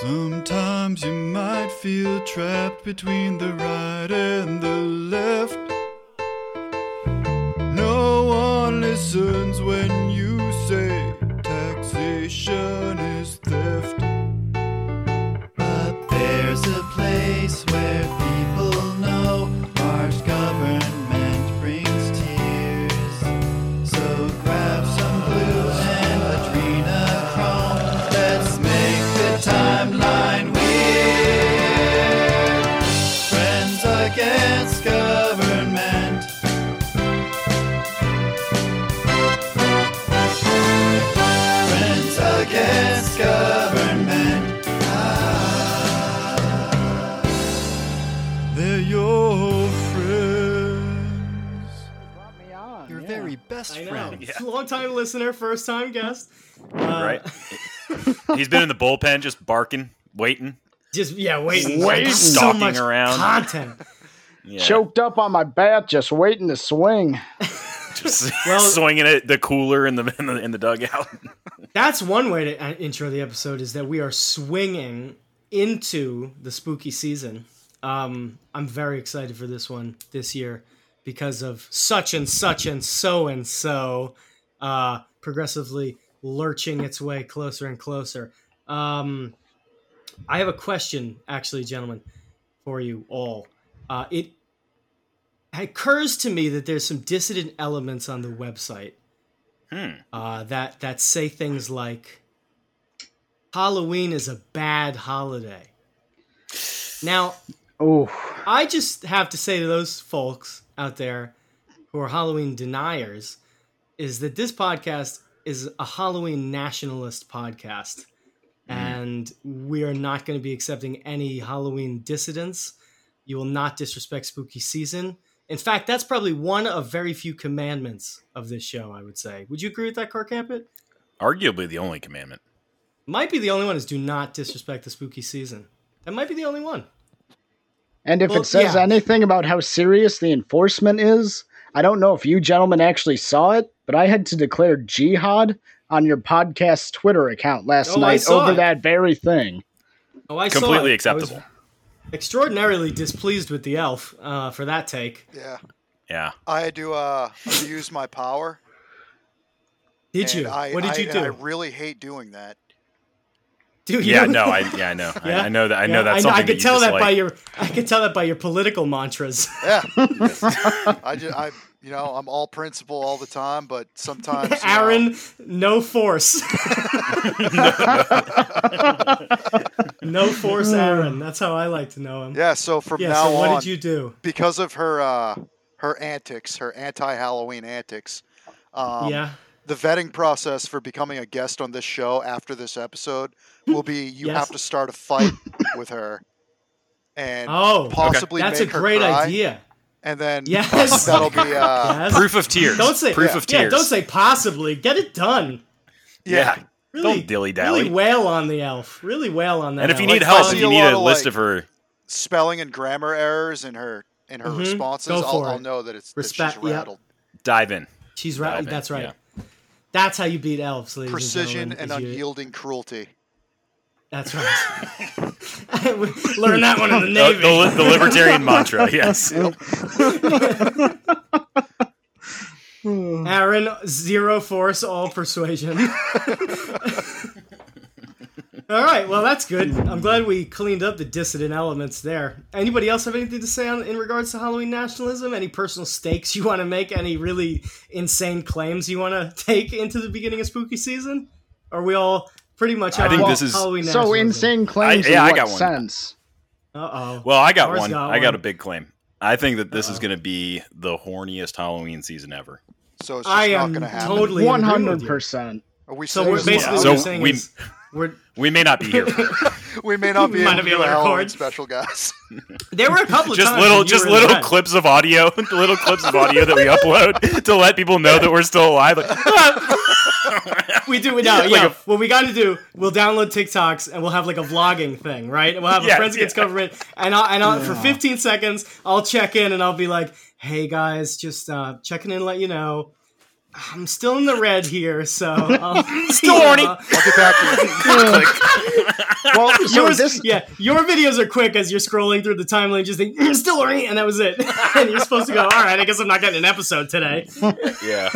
Sometimes you might feel trapped between the right and the left. No one listens when long time listener, first time guest. Uh, right? He's been in the bullpen just barking, waiting. Just yeah, waiting. Waiting. Got so Stalking much around. content. Yeah. Choked up on my bat, just waiting to swing. Just Well- swinging it the cooler in the in the, in the dugout. That's one way to uh, intro the episode is that we are swinging into the spooky season. Um, I'm very excited for this one this year because of such and such and so and so uh, progressively lurching its way closer and closer. Um, I have a question, actually, gentlemen, for you all. Uh, it occurs to me that there's some dissident elements on the website Hmm. uh, that that say things like Halloween is a bad holiday. Now, Oh, I just have to say to those folks out there who are Halloween deniers is that this podcast is a Halloween nationalist podcast. Mm. And we are not going to be accepting any Halloween dissidents. You will not disrespect spooky season. In fact, that's probably one of very few commandments of this show, I would say. Would you agree with that, Car Campit? Arguably the only commandment. Might be the only one is do not disrespect the spooky season. That might be the only one. and if Well, it says yeah. anything about how serious the enforcement is, I don't know if you gentlemen actually saw it, but I had to declare jihad on your podcast's Twitter account last Oh, night over it. that very thing. Oh, I saw Completely it. I was acceptable. extraordinarily displeased with the elf uh, for that take. Yeah, Yeah. I had to uh, abuse my power. Did you? I, what did I- you and I do? really hate doing that. Dude, you Yeah, no, I yeah, I know. Yeah? I, I know that I know Yeah, that's I, something I could that you tell that dislike. by your. I could tell that by your political mantras. Yeah, I just I you know I'm all principle all the time, but sometimes you know, Aaron, no force. no force, Aaron. That's how I like to know him. Yeah, so from Yeah. now So what on, did you do? because of her uh, her antics, her anti-Halloween antics, um, yeah. The vetting process for becoming a guest on this show after this episode will be you Yes. have to start a fight with her, and Oh, possibly that's a make her great cry, idea. and then Yes. that'll be uh, Yes. Proof of tears. Don't say proof yeah. of tears. Yeah, don't say possibly. Get it done. yeah. Really, Don't dilly dally. Really wail on the elf. Really wail on that. and if you elf. need Like, help, if you need lot a of, list like- of her spelling and grammar errors in her in her Mhm. responses. I'll, I'll know that it's Respect- that she's yeah. rattled. dive in. she's right. Dive in, That's right. Yeah. That's how you beat elves, ladies Precision and and gentlemen. is you- unyielding cruelty. That's right. Learn that one in the The, Navy. the, the libertarian mantra, yes. Aaron, zero force, all persuasion. All right, well that's good. I'm glad we cleaned up the dissident elements there. Anybody else have anything to say on, in regards to Halloween nationalism? Any personal stakes you want to make? Any really insane claims you want to take into the beginning of spooky season? Are we all pretty much I on think this is- Halloween So insane claims I- yeah, in I got one. sense? Uh oh. Well, I got Ours one. got I got one. a big claim. I think that this is going to be the horniest Halloween season ever. So it's just I not am going to happen. totally in One agreement with hundred you. percent. Are we So we're this basically loud? So what you're saying we- is we're We may not be here. we may not be Might able not to be able to record. special, guys. there were a couple just times little, just little clips of audio, little clips of audio that we upload to let people know that we're still alive. Like, We do it now. Like yeah. a- what we got to do, we'll download TikToks and we'll have like a vlogging thing, right? And we'll have a Friends Against yeah. Government, and I'll, and I'll, for 15 seconds, I'll check in and I'll be like, "Hey guys, just uh, checking in, to let you know, I'm still in the red here, so um, Still horny. I'll get back to you. Well, so yours, this yeah, your videos are quick as you're scrolling through the timeline, just think "Mm, still horny, and that was it. and you're supposed to go, all right, I guess I'm not getting an episode today. yeah.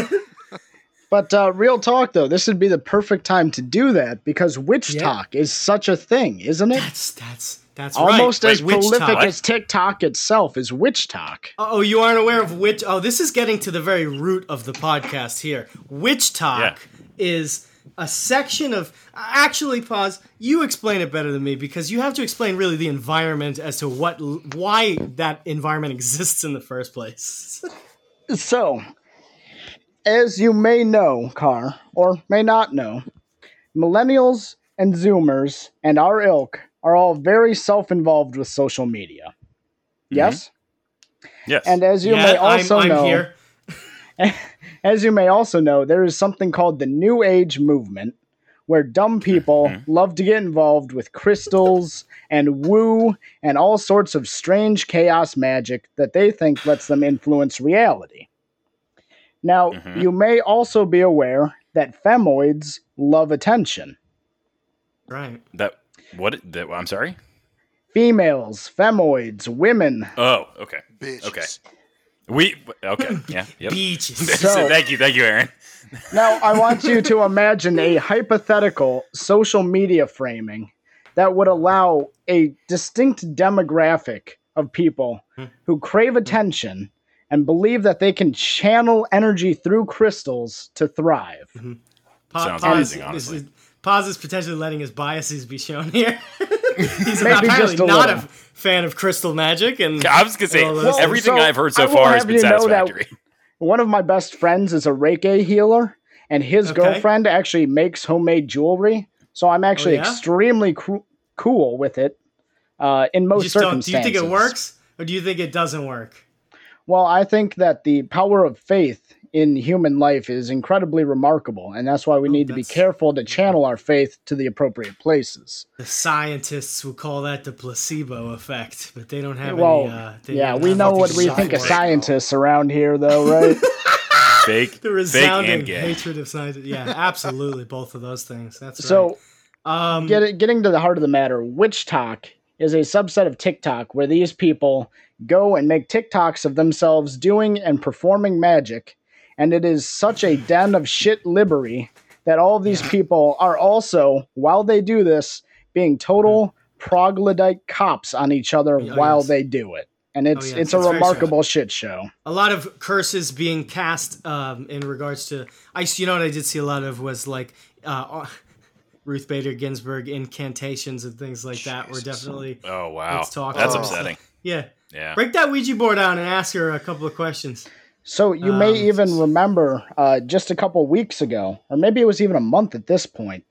But uh, real talk, though, this would be the perfect time to do that because witch Yeah. talk is such a thing, isn't it? That's that's that's right. Almost right. as Witch prolific talk. as TikTok itself is witch talk. Oh, you aren't aware of witch? Oh, this is getting to the very root of the podcast here. WitchTok Yeah. is a section of. Actually, pause. You explain it better than me because you have to explain really the environment as to what, why that environment exists in the first place. So, as you may know, Car, or may not know, millennials and Zoomers and our ilk are all very self involved with social media. Yes? Yes. And as you yeah, may also I'm, I'm know, here. as you may also know, there is something called the New Age movement, where dumb people love to get involved with crystals and woo and all sorts of strange chaos magic that they think lets them influence reality. Now, Mhm. you may also be aware that femoids love attention. Right. that what? That, I'm sorry. Females, femoids, women. Oh, okay. Bitches. Okay. We okay. Yeah. Yep. Beaches. So- thank you, thank you, Aaron. Now, I want you to imagine a hypothetical social media framing that would allow a distinct demographic of people hmm. who crave attention and believe that they can channel energy through crystals to thrive. Pa- Sounds amazing, is- honestly. is- Paz is potentially letting his biases be shown here. He's apparently a not little. a fan of crystal magic, and I was gonna say Well, everything so I've heard so far has have been you know that- satisfactory. One of my best friends is a Reiki healer, and his Okay. girlfriend actually makes homemade jewelry. So I'm actually yeah? extremely cru- cool with it uh, in most circumstances, don't. Do circumstances. you think it works, or do you think it doesn't work? Well, I think that the power of faith in human life is incredibly remarkable, and that's why we need to be Oh, careful to channel our faith to the appropriate places. The scientists will call that the placebo effect, but they don't have well, any. Uh, they yeah, we know what we think of for it. scientists around here, though, right? Fake, The fake resounding and gay. hatred of science. Yeah, absolutely, both of those things. That's right. so, um, get, getting to the heart of the matter, WitchTok is a subset of TikTok where these people go and make TikToks of themselves doing and performing magic, and it is such a den of shit libbery that all of these people are also, while they do this, being total troglodyte cops on each other Oh, while yes. they do it. And it's yes, it's a it's remarkable shit show. a lot of curses being cast um, in regards to I you know what I did see a lot of was like uh, Ruth Bader Ginsburg incantations and things like that were definitely Oh wow, Let's talk that's about upsetting. yeah. Yeah. Break that Ouija board down and ask her a couple of questions. So you Um, may even remember uh, just a couple weeks ago, or maybe it was even a month at this point.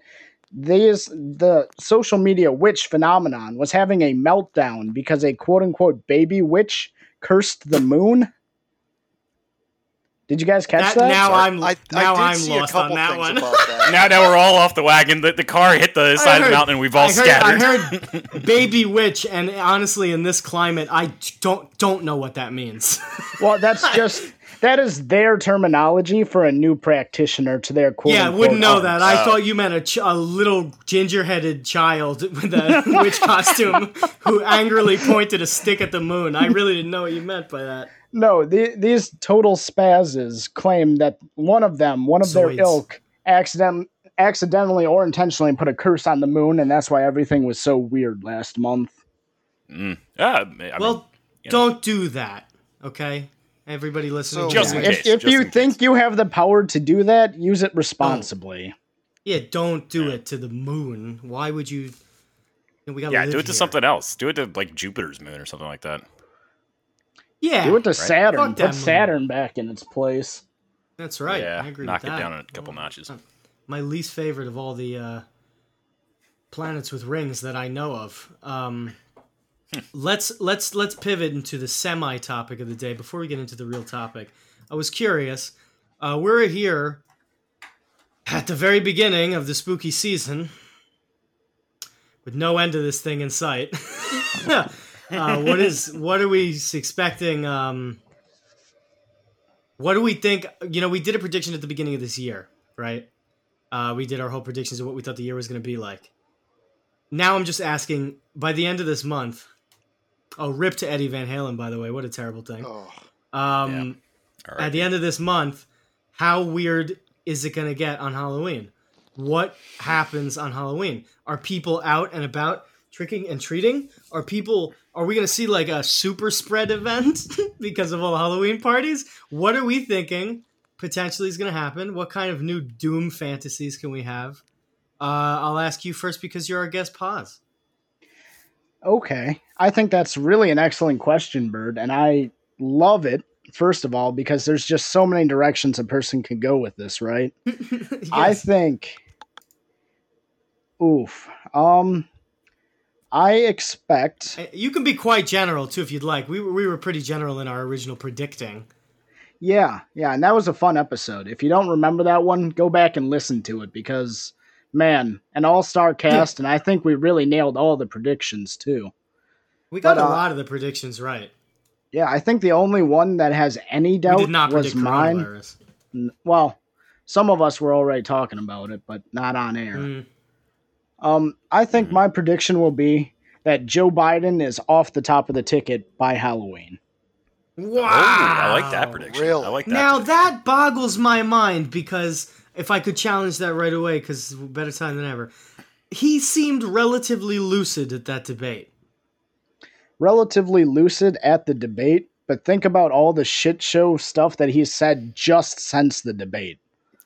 These the social media witch phenomenon was having a meltdown because a quote unquote baby witch cursed the moon. Did you guys catch That, that? now Sorry. I'm I, now I I'm see lost a couple on that one. about that. Now, now we're all off the wagon. The, the car hit the side of the mountain, and we've all I heard, scattered. I heard baby witch, and honestly, in this climate, I don't don't know what that means. well, that's just that is their terminology for a new practitioner to their quote. yeah, I unquote wouldn't know art. that. I Oh. thought you meant a, ch- a little ginger-headed child with a witch costume who angrily pointed a stick at the moon. I really didn't know what you meant by that. No, the, these total spazzes claim that one of them, one of their ilk, accident, accidentally or intentionally put a curse on the moon, and that's why everything was so weird last month. Mm. Yeah, I mean, well, you know. don't do that, okay? Everybody listening, So- to Just this, in if case, if just you in think case. you have the power to do that, use it responsibly. yeah, don't do Yeah. it to the moon. Why would you? you we gotta yeah, live do it to here. something else. Do it to like Jupiter's moon or something like that. Yeah, Do it to Saturn. Fuck that Put moon. Saturn back in its place. that's right. yeah, I agree knock with it that. down a couple notches. my least favorite of all the uh, planets with rings that I know of. Um, let's let's let's pivot into the semi topic of the day before we get into the real topic. I was curious. Uh, we're here at the very beginning of the spooky season, with no end to this thing in sight. uh, what is what are we expecting? Um, What do we think? You know, we did a prediction at the beginning of this year, right? Uh, we did our whole predictions of what we thought the year was going to be like. Now I'm just asking by the end of this month. Oh, rip to Eddie Van Halen, by the way. What a terrible thing. Oh, Um, All right. at the end of this month, how weird is it going to get on Halloween? What happens on Halloween? Are people out and about tricking and treating? Are people are we going to see like a super spread event because of all the Halloween parties? What are we thinking potentially is going to happen? What kind of new doom fantasies can we have? Uh, I'll ask you first because you're our guest pause. Okay. I think that's really an excellent question, Bird, and I love it. First of all, because there's just so many directions a person can go with this, right? I think. Oof. Um, I expect. Uh, you can be quite general too if you'd like. We were, we were pretty general in our original predicting. Yeah, yeah, and that was a fun episode. If you don't remember that one, go back and listen to it because, man, an all-star cast, and I think we really nailed all the predictions too. We got But, a uh, lot of the predictions right. Yeah, I think the only one that has any doubt We did not was predict mine. Well, some of us were already talking about it, but not on air. Mm. Um, I think my prediction will be that Joe Biden is off the top of the ticket by Halloween. Wow, Oh, I like that prediction. Really? I like that. Now prediction. that boggles my mind because if I could challenge that right away, because better time than ever, he seemed relatively lucid at that debate. Relatively lucid at the debate, but think about all the shit show stuff that he said just since the debate.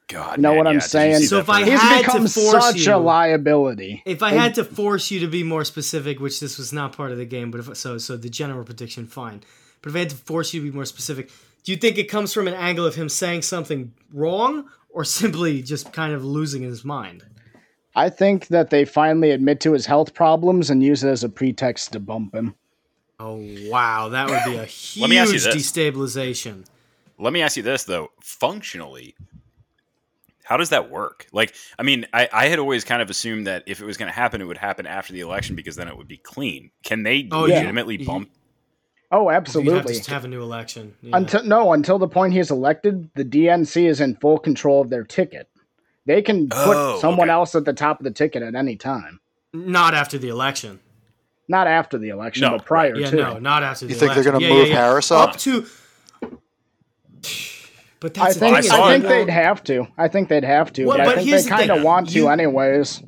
God, You know man, what I'm yeah, saying? So if I first- He's had to force such you- a liability. If I had to force you to be more specific, which this was not part of the game, but if so, so the general prediction, fine. But if I had to force you to be more specific, do you think it comes from an angle of him saying something wrong, or simply just kind of losing his mind? I think that they finally admit to his health problems and use it as a pretext to bump him. Oh wow, that would be a huge Let me ask you this. destabilization. Let me ask you this though: functionally, how does that work? Like, I mean, I, I had always kind of assumed that if it was going to happen, it would happen after the election because then it would be clean. Can they Oh, legitimately You- bump? Oh, You'd have absolutely. to just have a new election. Yeah. Until no, until the point he's elected, the DNC is in full control of their ticket. They can put Oh, someone okay. else at the top of the ticket at any time. Not after the election. Not after the election, No, but prior Yeah, to. no, not after the election. You think they're gonna Yeah, move yeah, yeah. Harris up? Up to. But I that's the think I thing, I think they'd have to. I think they'd have to. Well, but, but I think they kind of want You- to anyways.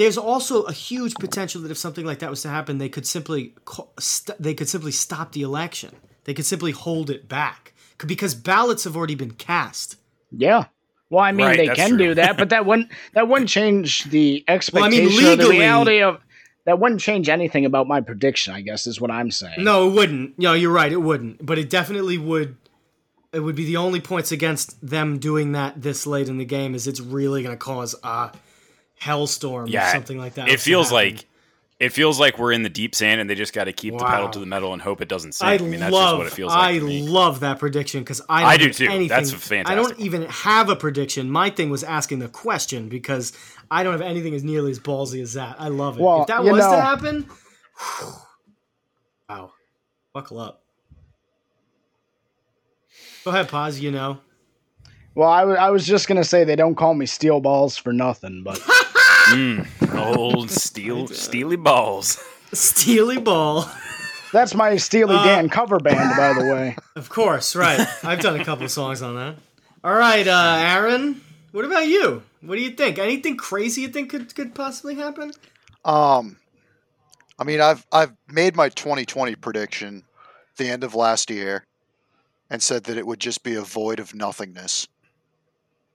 There's also a huge potential that if something like that was to happen, they could simply co- st- they could simply stop the election. They could simply hold it back because ballots have already been cast. Yeah. Well, I mean, Right, they can true. do that, but that wouldn't that wouldn't change the Well, I expectation mean, or the legally- reality of. That wouldn't change anything about my prediction. I guess is what I'm saying. No, it wouldn't. No, you're right. It wouldn't. But it definitely would. It would be the only points against them doing that this late in the game. Is it's really going to cause a hellstorm or something like that. It feels happen. like it feels like we're in the deep sand, and they just got to keep the pedal to the metal and hope it doesn't sink. I, I, mean, that's love. just what it feels like. I to me. love that prediction because I. Don't I do have too. Anything, That's a I fantastic don't even have a prediction. My thing was asking the question because I don't have anything as nearly as ballsy as that. I love it. Well, if that was know- to happen, wow, buckle up. Go ahead, pause. You know, Well, I I was just gonna say they don't call me steel balls for nothing, but Mm, old steel, steely balls. Steely Ball. that's my Steely Uh, Dan cover band, by the way. Of course, right. I've done a couple of songs on that. All right, uh, Aaron. What about you? What do you think? Anything crazy you think could could possibly happen? Um, I mean, I've I've made my 2020 prediction the end of last year, and said that it would just be a void of nothingness.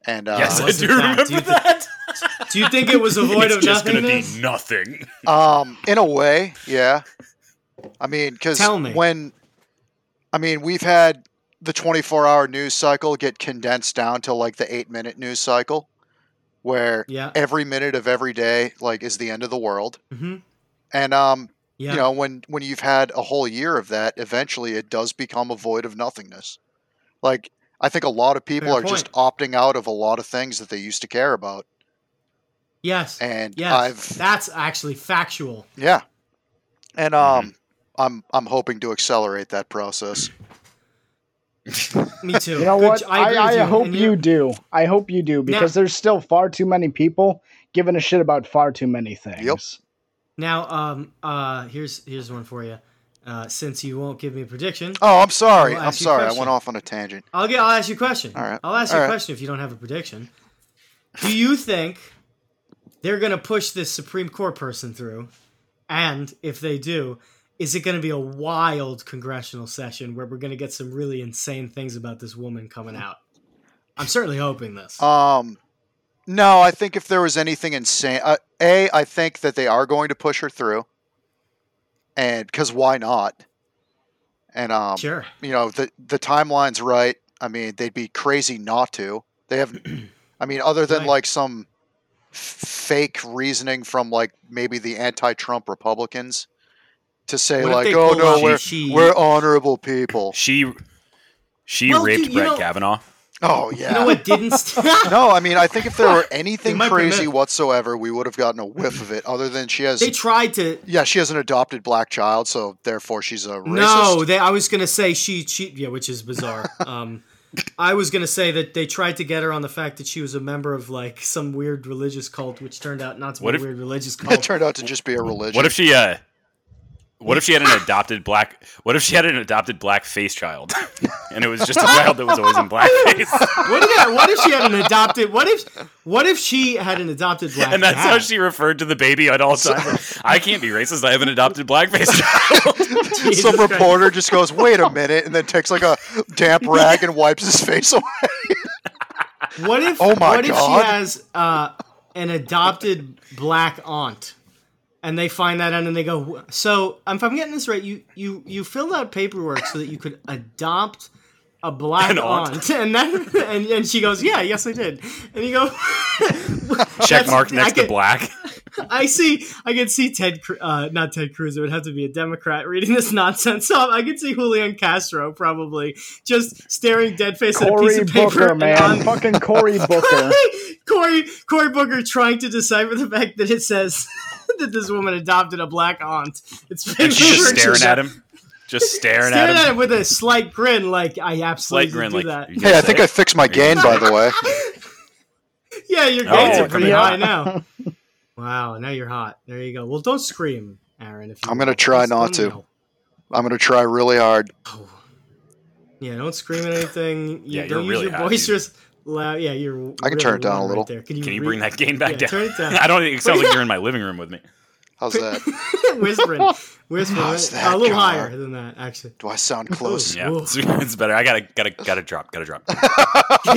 And uh, yes, I do remember Do you thi- that. Do you think it was a void it's of just gonna be nothing. Um, in a way, yeah. I mean, because me. when, I mean, we've had the 24-hour news cycle get condensed down to like the eight-minute news cycle, where Yeah. every minute of every day like is the end of the world. hmm And um, Yeah. you know, when when you've had a whole year of that, eventually it does become a void of nothingness. Like I think a lot of people Fair are just opting out of a lot of things that they used to care about. yes. And yes. I've That's actually factual. yeah. And Mm-hmm. um I'm I'm hoping to accelerate that process. Me too. You know Good what? j- I, agree I, you. hope you you're- do. I hope you do because there's still far too many people giving a shit about far too many things. Now, um, uh, here's here's one for you. Uh, since you won't give me a prediction, Oh, I'm sorry. I'm ask you a sorry. I went off on a tangent. I'll get. I'll ask you a question. All right. I'll ask you a right. question if you don't have a prediction. Do you think they're gonna push this Supreme Court person through? And if they do, is it gonna be a wild congressional session where we're gonna get some really insane things about this woman coming out? I'm certainly hoping this. Um, no, I think if there was anything insane, uh, a, I think that they are going to push her through, and because why not? And um, sure. you know the the timeline's right. I mean, they'd be crazy not to. They have, I mean, other than Right. like some fake reasoning from like maybe the anti-Trump Republicans to say What like, oh no, out we're she- we're honorable people. She she Well, raped dude, you Brett know- Kavanaugh. Oh yeah. You know what didn't? St- No, I mean, I think if there were anything crazy permit- whatsoever, we would have gotten a whiff of it. Other than she has, they tried to. yeah, she has an adopted black child, so therefore she's a racist. No, they, I was gonna say she she yeah, which is bizarre. um, I was gonna say that they tried to get her on the fact that she was a member of like some weird religious cult, which turned out not to be What a weird religious cult. it turned out to just be a religion. What if she uh what if she had an adopted black what if she had an adopted black face child? and it was just a child that was always in blackface. what if that, what if she had an adopted? What if what if she had an adopted black? and that's cat? how she referred to the baby at all times. I can't be racist. I have an adopted blackface child. Jesus Some Christ. reporter just goes, "Wait a minute," and then takes like a damp rag and wipes his face away. What if? Oh my what if she has uh, an adopted black aunt, and they find that out and they go, "So, if I'm getting this right, you you you filled out paperwork so that you could adopt a black An aunt. aunt. and then and, and she goes, "Yeah, yes, I did." And you go, Check mark I next to black. I see. I can see Ted, uh, not Ted Cruz. It would have to be a Democrat reading this nonsense. So I can see Julian Castro probably just staring dead face at a piece of paper. Booker, and man, on- fucking Cory Booker. Cory Cory Booker trying to decipher the fact that it says that this woman adopted a black aunt. It's And she's just staring at him. Just staring, Staring at him. with a slight grin, like I absolutely Slight grin, do like that. Hey, I think say I fixed my gain, by the way. Yeah, your Oh, gains yeah, are pretty yeah. high now. Wow, now you're hot. There you go. Well, don't scream, Aaron. If you I'm gonna try not to. yell. I'm gonna try really hard. Oh. Yeah, don't scream at anything. You, Yeah, don't you're use really your hot, boicerous loud. Yeah, you're. I can turn it down a little. Right there. Can you, Can you re- bring that gain back Yeah, down? turn it down. I don't. It sounds like you're in my living room with me. How's that? whispering, whispering, How's right? that, a little Connor? higher than that, actually. Do I sound close? Yeah, Ooh. it's, it's better. I gotta, gotta, gotta drop. Gotta drop.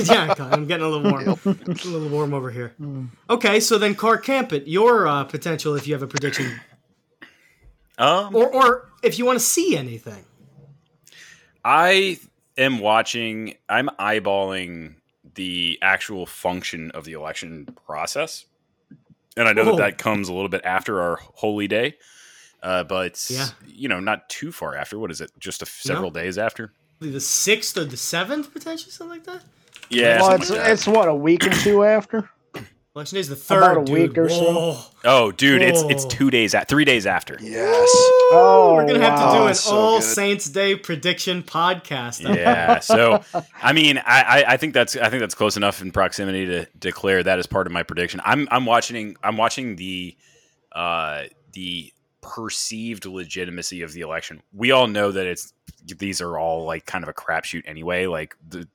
yeah, I'm getting a little warm. a little warm over here. Okay, so then Clark Campit, your uh, potential if you have a prediction, Um, or or if you want to see anything. I am watching. I'm eyeballing the actual function of the election process, and I know Oh. that that comes a little bit after our holy day, uh, but Yeah. you know, not too far after. What is it? Just a, several days after. The sixth or the seventh, potentially something like that. Yeah. well, it's, like that. it's what a week or two after. Election day is the third. About a dude. week or so. Oh, dude, it's it's Oh. two days at three days after. Yes. Oh, We're gonna have to do an so All good. Saints Day prediction podcast. Yeah. So, I mean, I, I, I think that's I think that's close enough in proximity to declare that as part of my prediction. I'm I'm watching I'm watching the uh the perceived legitimacy of the election. We all know that it's these are all like kind of a crapshoot anyway. Like the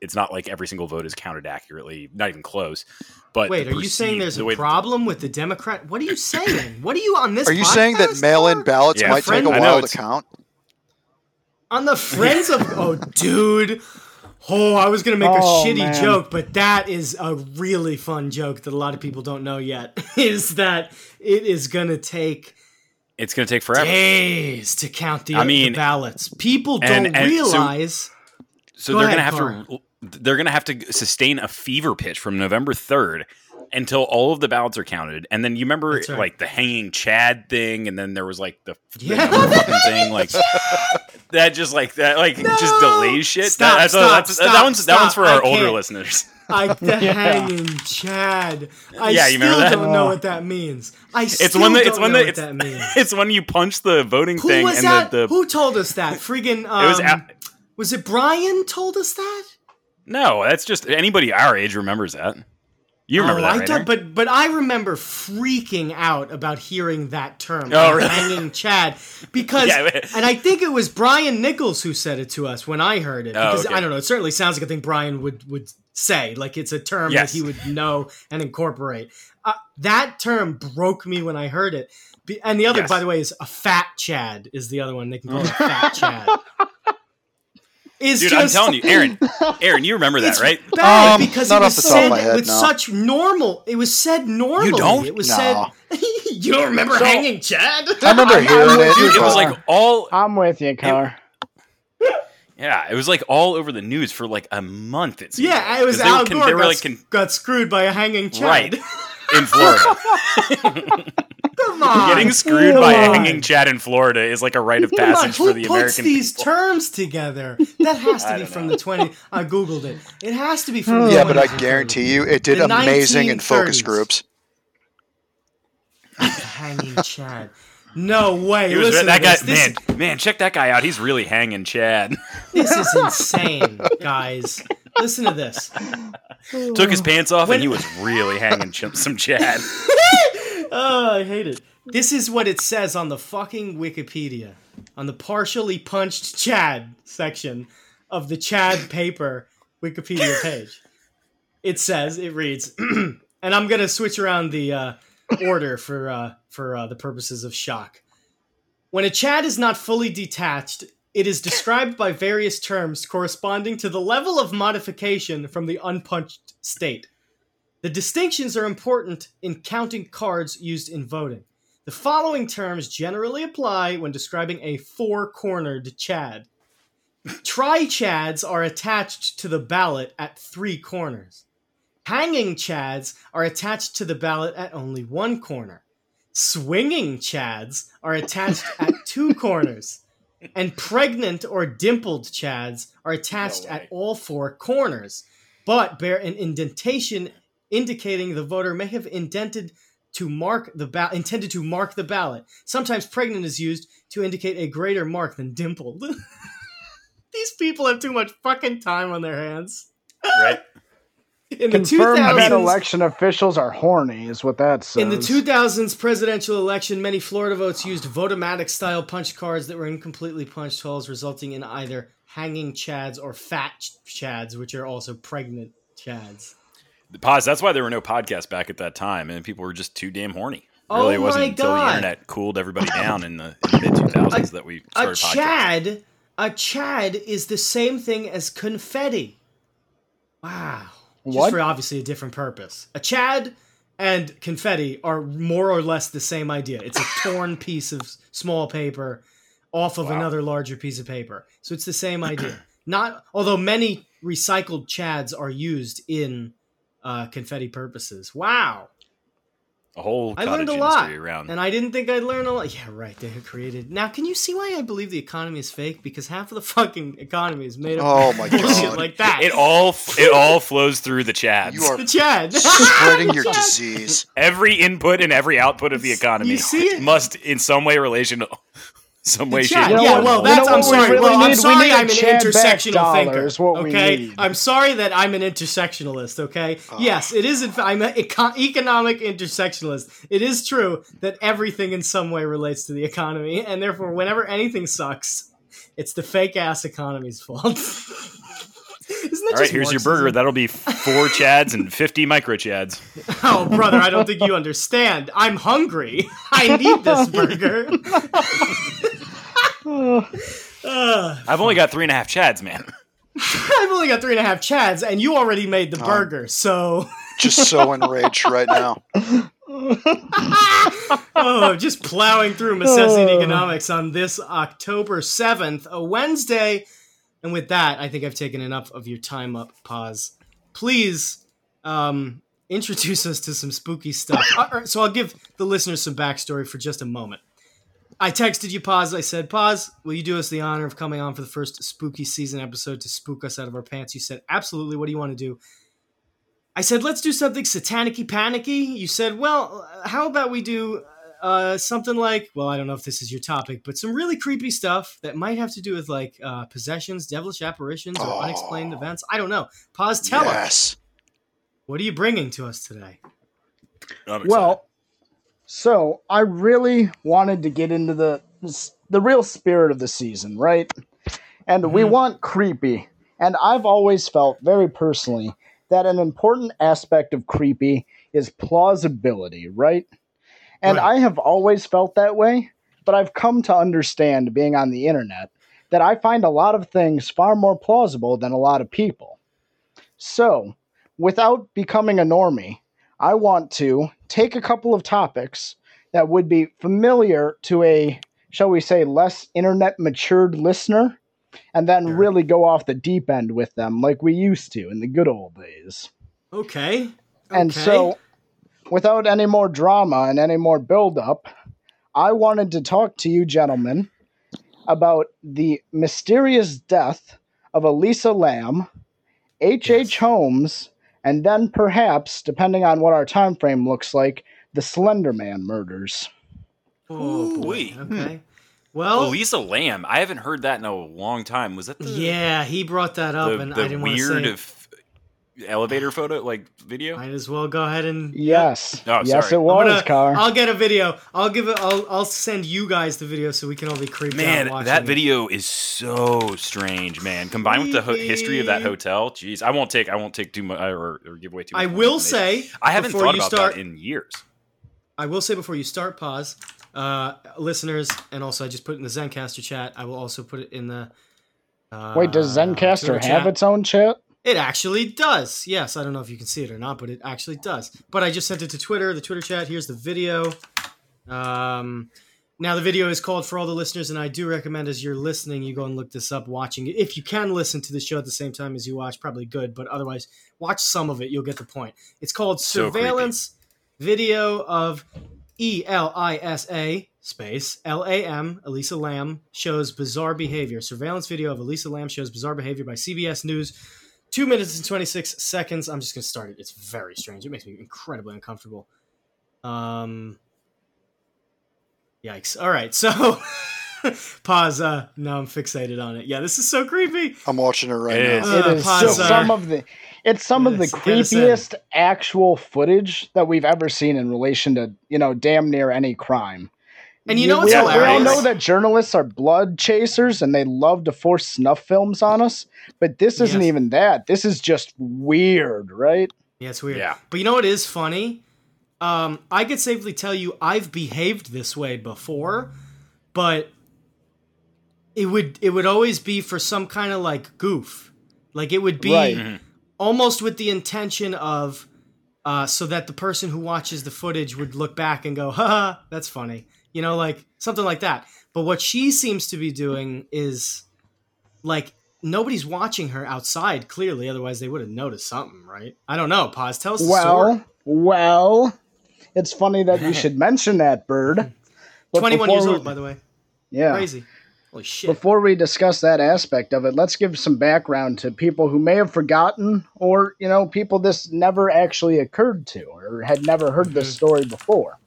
it's not like every single vote is counted accurately, not even close. But Wait, are you saying there's the a way- problem with the Democrat? What are you saying? What are you on this? Are you saying that mail-in ballots Yeah, might take friend- a I know while to count? on the friends of? Oh, dude. Oh, I was gonna make a Oh, shitty man. joke, but that is a really fun joke that a lot of people don't know yet. Is that it is gonna take It's going to take forever. days to count the, I mean, the ballots. People don't and- and realize. So Go they're ahead, gonna have to they're gonna have to sustain a fever pitch from November third until all of the ballots are counted. And then you remember right. like the hanging Chad thing, and then there was like the Yeah. the fucking thing like that just like that like just No! delays shit. Stop, that, that's, stop, that's, stop, that one's that one's for our I older can't. listeners. I the Yeah. hanging Chad. I Yeah, you still remember that? don't know what that means. I still It's when the don't it's when know the what it's, that means. it's when you punch the voting Who thing was and that? the, the Who told us that? Friggin' um, it was a- Was it Brian told us that? No, that's just anybody our age remembers that. You remember oh, that, I right? don't, but but I remember freaking out about hearing that term, Oh, really? hanging Chad, because Yeah, and I think it was Brian Nichols who said it to us when I heard it. Oh, Because okay. I don't know, it certainly sounds like a thing Brian would would say, like it's a term Yes. that he would know and incorporate. Uh, that term broke me when I heard it. And the other, Yes. by the way, is a fat Chad. Is the other one they can call it a fat Chad? Is Dude, I'm telling you, Aaron, Aaron, you remember that, It's right? Bad Um, because not it was the top of said head, with no. such normal. It was said normally. don't? It was No. said. you don't remember So- hanging Chad? I remember I'm hearing it. Dude, it was like all I'm with you, Car. yeah, it was like all over the news for like a month. It seemed yeah, like. it was 'Cause they Al Gore they were got, like con- got screwed by a hanging Chad. right in Florida. Come on, Getting screwed by a hanging Chad in Florida is like a rite of passage for the American. Who puts these people. terms together? That has to be from know. the 20. I googled it. It has to be from the yeah, but I guarantee you, it did The amazing in focus groups. hanging Chad. No way. He was Listen that to guy, this. This, man, man, check that guy out. He's really hanging Chad. this is insane, guys. Listen to this. Took his pants off When- and he was really hanging ch- some Chad. Oh, I hate it. This is what it says on the fucking Wikipedia, on the partially punched Chad section of the Chad paper Wikipedia page. It says, it reads, and I'm gonna switch around the uh, order for uh, for uh, the purposes of shock. When a Chad is not fully detached, it is described by various terms corresponding to the level of modification from the unpunched state. The distinctions are important in counting cards used in voting. The following terms generally apply when describing a four cornered Chad. Tri Chads are attached to the ballot at three corners. Hanging Chads are attached to the ballot at only one corner. Swinging Chads are attached at two corners. And pregnant or dimpled Chads are attached No at all four corners, but bear an indentation indicating the voter may have indented to mark the ballot intended to mark the ballot. Sometimes pregnant is used to indicate a greater mark than dimpled. These people have too much fucking time on their hands. right? In the Confirm that 2000s, election officials are horny, is what that says. in the 2000s presidential election, many Florida votes used votomatic style punch cards that were incompletely punched holes, resulting in either hanging chads or fat ch- chads, which are also pregnant chads. Pause. That's why there were no podcasts back at that time, and people were just too damn horny. Oh Really, it wasn't until the internet cooled everybody down in the, in the mid 2000s that we A started podcasting. chad, a chad is the same thing as confetti. Wow. Just What? for obviously a different purpose. A chad and confetti are more or less the same idea. It's a torn piece of small paper off of Wow. another larger piece of paper. So it's the same idea. Not although many recycled chads are used in uh, confetti purposes. Wow. A whole I learned a lot, around. and I didn't think I'd learn a lot. Yeah, right. They had created. Now, can you see why I believe the economy is fake? Because half of the fucking economy is made up Oh of my bullshit God. like that. it all it all flows through the chads. You are the Chad. spreading your disease. every input and every output of the economy You see it? must in some way relation some way The shape Chad. or You know yeah, form. what- well, you know that's. I'm we sorry. really well, I'm need? We sorry. need a I'm an Chad Beck intersectional thinker. is what we okay. I'm sorry that I'm an intersectionalist. Okay, ah. yes, it is. In fact, I'm an eco- economic intersectionalist. It is true that everything in some way relates to the economy, and therefore, whenever anything sucks, it's the fake ass economy's fault. Isn't that all right, just here's your burger. That'll be four chads and 50 micro chads. Oh, brother, I don't think you understand. I'm hungry. I need this burger. Ugh. I've only got three and a half chads, man. I've only got three and a half chads, and you already made the Um, burger, so Just so enraged right now. oh, just plowing through necessity economics on this October seventh, a Wednesday. And with that, I think I've taken enough of your time up. Pause. Please um, introduce us to some spooky stuff. Uh, uh, so I'll give the listeners some backstory for just a moment. I texted you, Pause. I said, Pause, will you do us the honor of coming on for the first spooky season episode to spook us out of our pants? You said, Absolutely. What do you want to do? I said, let's do something satanic panicky. You said, well, uh, how about we do uh, something like, well, I don't know if this is your topic, but some really creepy stuff that might have to do with like uh, possessions, devilish apparitions, or Oh. unexplained events. I don't know. Pause. Tell us. What are you bringing to us today? I'm excited. Well, so I really wanted to get into the the real spirit of the season, right? And we Mhm. want creepy. And I've always felt very personally that an important aspect of creepy is plausibility, right? And Right. I have always felt that way, but I've come to understand being on the internet that I find a lot of things far more plausible than a lot of people. So, without becoming a normie, I want to take a couple of topics that would be familiar to a, shall we say, less internet matured listener, and then Sure. really go off the deep end with them like we used to in the good old days. Okay. And Okay. so, without any more drama and any more build up, I wanted to talk to you gentlemen about the mysterious death of Elisa Lam, H.H. Yes. Holmes, and then perhaps, depending on what our time frame looks like, the Slenderman murders. Oh, boy. Ooh-wee. Okay. Hmm. Well, Elisa Lam. I haven't heard that in a long time. Was that the yeah, he brought that up, the, and the I didn't want to say. it. F- elevator photo like video? Might as well go ahead and Yes. Oh, yes, sorry. it was, I'm gonna- Car. I'll get a video. I'll give it. I'll I'll send you guys the video so we can all be creeped Man, out that video is so strange, man. Combined with the ho- history of that hotel, jeez, I won't take I won't take too much or, or give away too much. I will say. I haven't before thought about start, that in years. I will say before you start, pause, uh, listeners, and also I just put it in the Zencastr chat. I will also put it in the. Uh, Wait, does Zencastr Twitter have chat. its own chat? It actually does. Yes, I don't know if you can see it or not, but it actually does. But I just sent it to Twitter, the Twitter chat. Here's the video. Um, now the video is called for all the listeners, and I do recommend as you're listening, you go and look this up, watching it. If you can listen to the show at the same time as you watch, probably good. But otherwise, watch some of it. You'll get the point. It's called So creepy. Surveillance Video of E L I S A space L A M Elisa Lam shows bizarre behavior. Surveillance video of Elisa Lam shows bizarre behavior by CBS News. Two minutes and 26 seconds. I'm just going to start it. It's very strange. It makes me incredibly uncomfortable. Um, yikes. All right. So, pause. Uh, now I'm fixated on it. Yeah, this is so creepy. I'm watching it right It now. is. Uh, it is pause, so- some of the it's some of the Yes, get us in. creepiest actual footage that we've ever seen in relation to you know damn near any crime. And you know what's we, all- we all know that journalists are blood chasers and they love to force snuff films on us, but this isn't Yes. even that. This is just weird, right? Yeah, it's weird. Yeah. But you know what is funny? Um, I could safely tell you I've behaved this way before, but it would it would always be for some kind of like goof. Like it would be Right. Mhm. almost with the intention of uh, so that the person who watches the footage would look back and go, haha, that's funny. You know, like something like that. But what she seems to be doing is like nobody's watching her outside, clearly, otherwise they would have noticed something, right? I don't know. Pause. Tell us Well, story. well, it's funny that you should mention that bird. But 21 years we- old, by the way. Yeah. Crazy. Holy shit. Before we discuss that aspect of it, let's give some background to people who may have forgotten or, you know, people this never actually occurred to or had never heard this Mhm. story before.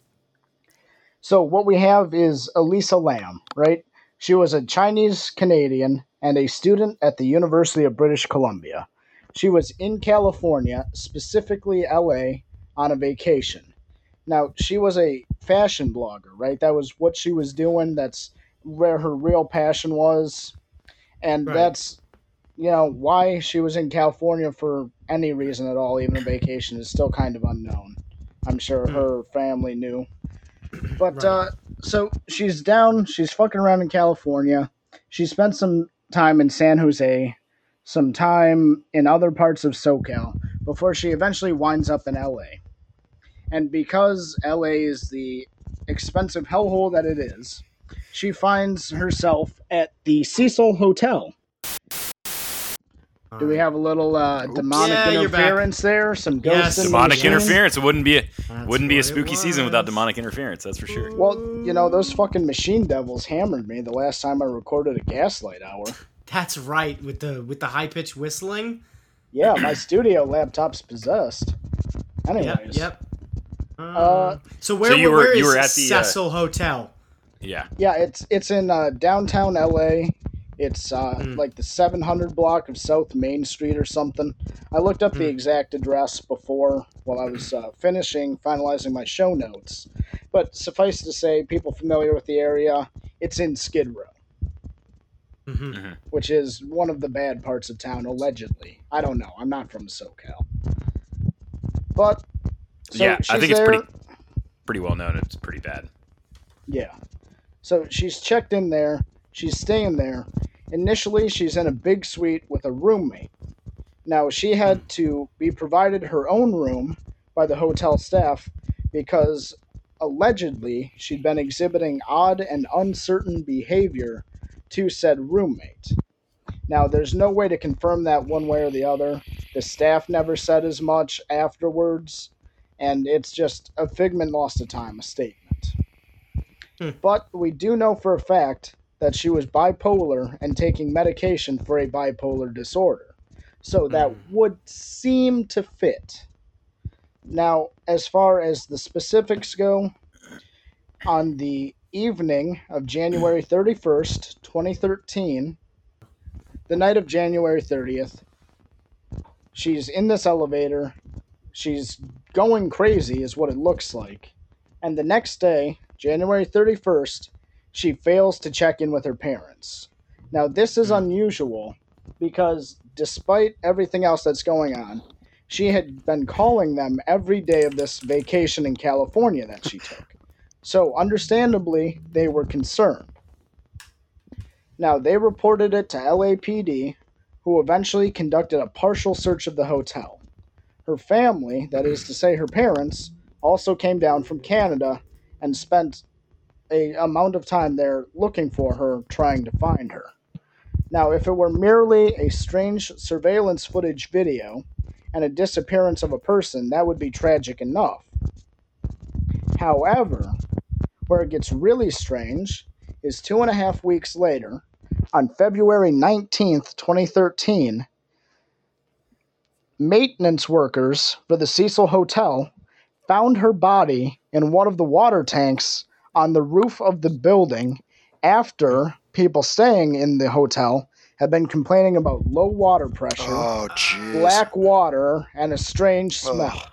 So, what we have is Elisa Lam, right? She was a Chinese Canadian and a student at the University of British Columbia. She was in California, specifically LA, on a vacation. Now, she was a fashion blogger, right? That was what she was doing. That's where her real passion was. And Right. that's, you know, why she was in California for any reason at all, even a vacation, is still kind of unknown. I'm sure Hmm. her family knew. But, Right. uh, so she's down, she's fucking around in California. She spent some time in San Jose, some time in other parts of SoCal, before she eventually winds up in LA. And because LA is the expensive hellhole that it is, she finds herself at the Cecil Hotel. Do we have a little uh, demonic Yeah, interference there? Some ghosts Yes. in the Demonic machine? interference. It wouldn't be a That's wouldn't be a spooky season without demonic interference. That's for sure. Well, you know, those fucking machine devils hammered me the last time I recorded a Gaslight Hour. That's right with the with the high pitched whistling. Yeah, my studio laptop's possessed. Anyways, yep. Uh, so where, So you were- where you is were at the, uh, Cecil Hotel? Yeah. Yeah, it's it's in uh, downtown LA. It's uh, Hmm. like the 700 block of South Main Street or something. I looked up the Hmm. exact address before while I was uh, finishing finalizing my show notes. But suffice to say, people familiar with the area, it's in Skid Row, hmm which is one of the bad parts of town, allegedly. I don't know. I'm not from SoCal. But so yeah, I she's think it's there- pretty pretty well known. It's pretty bad. Yeah. So she's checked in there. She's staying there. Initially, she's in a big suite with a roommate. Now, she had hmm. to be provided her own room by the hotel staff because allegedly she'd been exhibiting odd and uncertain behavior to said roommate. Now, there's no way to confirm that one way or the other. The staff never said as much afterwards, and it's just a figment lost of time, a statement. Hmm. But we do know for a fact that she was bipolar and taking medication for a bipolar disorder. So that Mm. would seem to fit. Now, as far as the specifics go, on the evening of January 31st, 2013, the night of January 30th, she's in this elevator. She's going crazy, is what it looks like. And the next day, January 31st, she fails to check in with her parents. Now, this is hmm. unusual because despite everything else that's going on, she had been calling them every day of this vacation in California that she took. So, understandably, they were concerned. Now, they reported it to LAPD, who eventually conducted a partial search of the hotel. Her family, that is to say her parents, also came down from Canada and spent a amount of time there looking for her, trying to find her. Now, if it were merely a strange surveillance footage video and a disappearance of a person, that would be tragic enough. However, where it gets really strange is two and a half weeks later, on February 19th, 2013, maintenance workers for the Cecil Hotel found her body in one of the water tanks on the roof of the building after people staying in the hotel had been complaining about low water pressure, Oh, jeez. black water, and a strange smell. Ugh.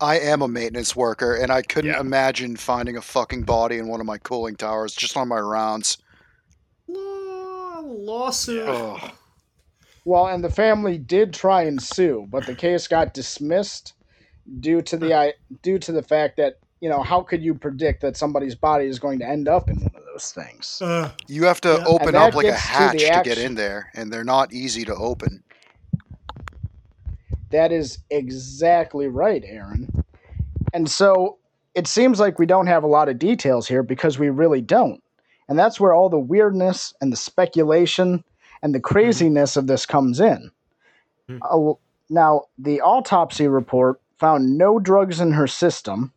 I am a maintenance worker, and I couldn't Yeah. imagine finding a fucking body in one of my cooling towers just on my rounds. Law- lawsuit. Ugh. Well, and the family did try and sue, but the case got dismissed due to the due to the fact that you know how could you predict that somebody's body is going to end up in one of those things? Uh, You have to Yeah. open up like a gets to hatch to, get in there, and they're not easy to open. That is exactly right, Aaron. And so it seems like we don't have a lot of details here because we really don't. And that's where all the weirdness and the speculation and the craziness of this comes in. Mhm. Uh, now, the autopsy report found no drugs in her system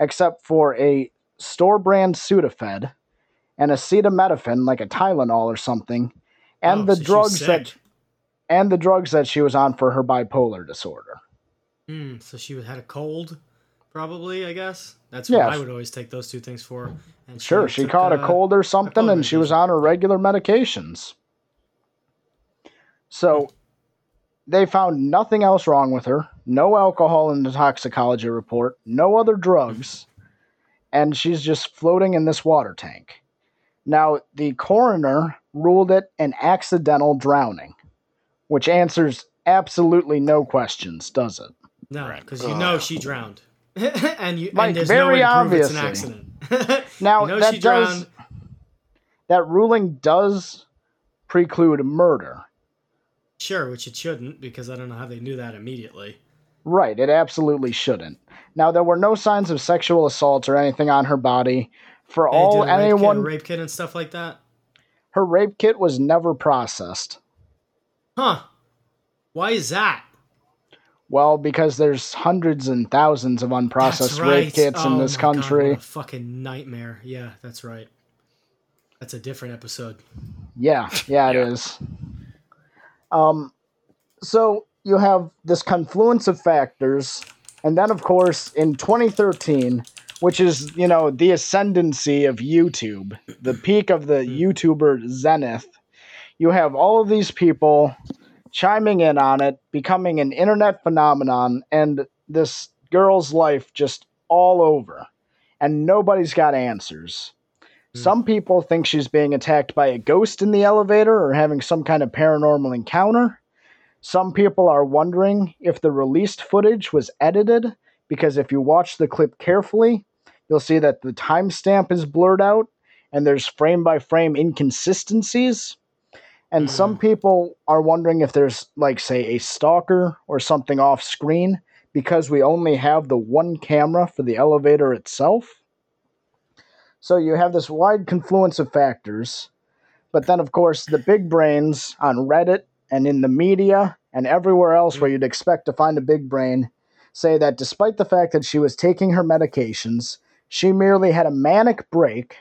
except for a store brand Sudafed and acetaminophen, like a Tylenol or something, and oh, the so drugs that and the drugs that she was on for her bipolar disorder. Hmm, so she had a cold, probably. I guess that's what I would always take those two things for. And Sure, she took, caught a uh, cold or something and she was on her regular medications. So they found nothing else wrong with her. No alcohol in the toxicology report, no other drugs, and she's just floating in this water tank. Now, the coroner ruled it an accidental drowning, which answers absolutely no questions, does it? No, because you know she drowned, and you Like, and there's very no way to prove it's an accident. Now, you know that she does drowned. that ruling does preclude murder. Sure, which it shouldn't because I don't know how they knew that immediately. Right, it absolutely shouldn't. Now there were no signs of sexual assault or anything on her body. For They all did a rape kit, anyone, a rape kit and stuff like that. her rape kit was never processed. Huh? Why is that? Well, because there's hundreds and thousands of unprocessed That's rape right. kits in Oh this my God, country. what a fucking nightmare. Yeah, that's right. That's a different episode. Yeah, yeah, it is. Um, so you have this confluence of factors And then, of course, in 2013, which is, you know, the ascendancy of YouTube, the peak of the YouTuber zenith, you have all of these people chiming in on it, becoming an internet phenomenon, and this girl's life just all over. And nobody's got answers. Hmm. Some people think she's being attacked by a ghost in the elevator or having some kind of paranormal encounter. Some people are wondering if the released footage was edited because if you watch the clip carefully, you'll see that the timestamp is blurred out and there's frame by frame inconsistencies. And hmm. some people are wondering if there's, like, say, a stalker or something off screen because we only have the one camera for the elevator itself. So you have this wide confluence of factors. But then, of course, the big brains on Reddit and in the media and everywhere else where mm. you'd expect to find a big brain say that despite the fact that she was taking her medications, she merely had a manic break,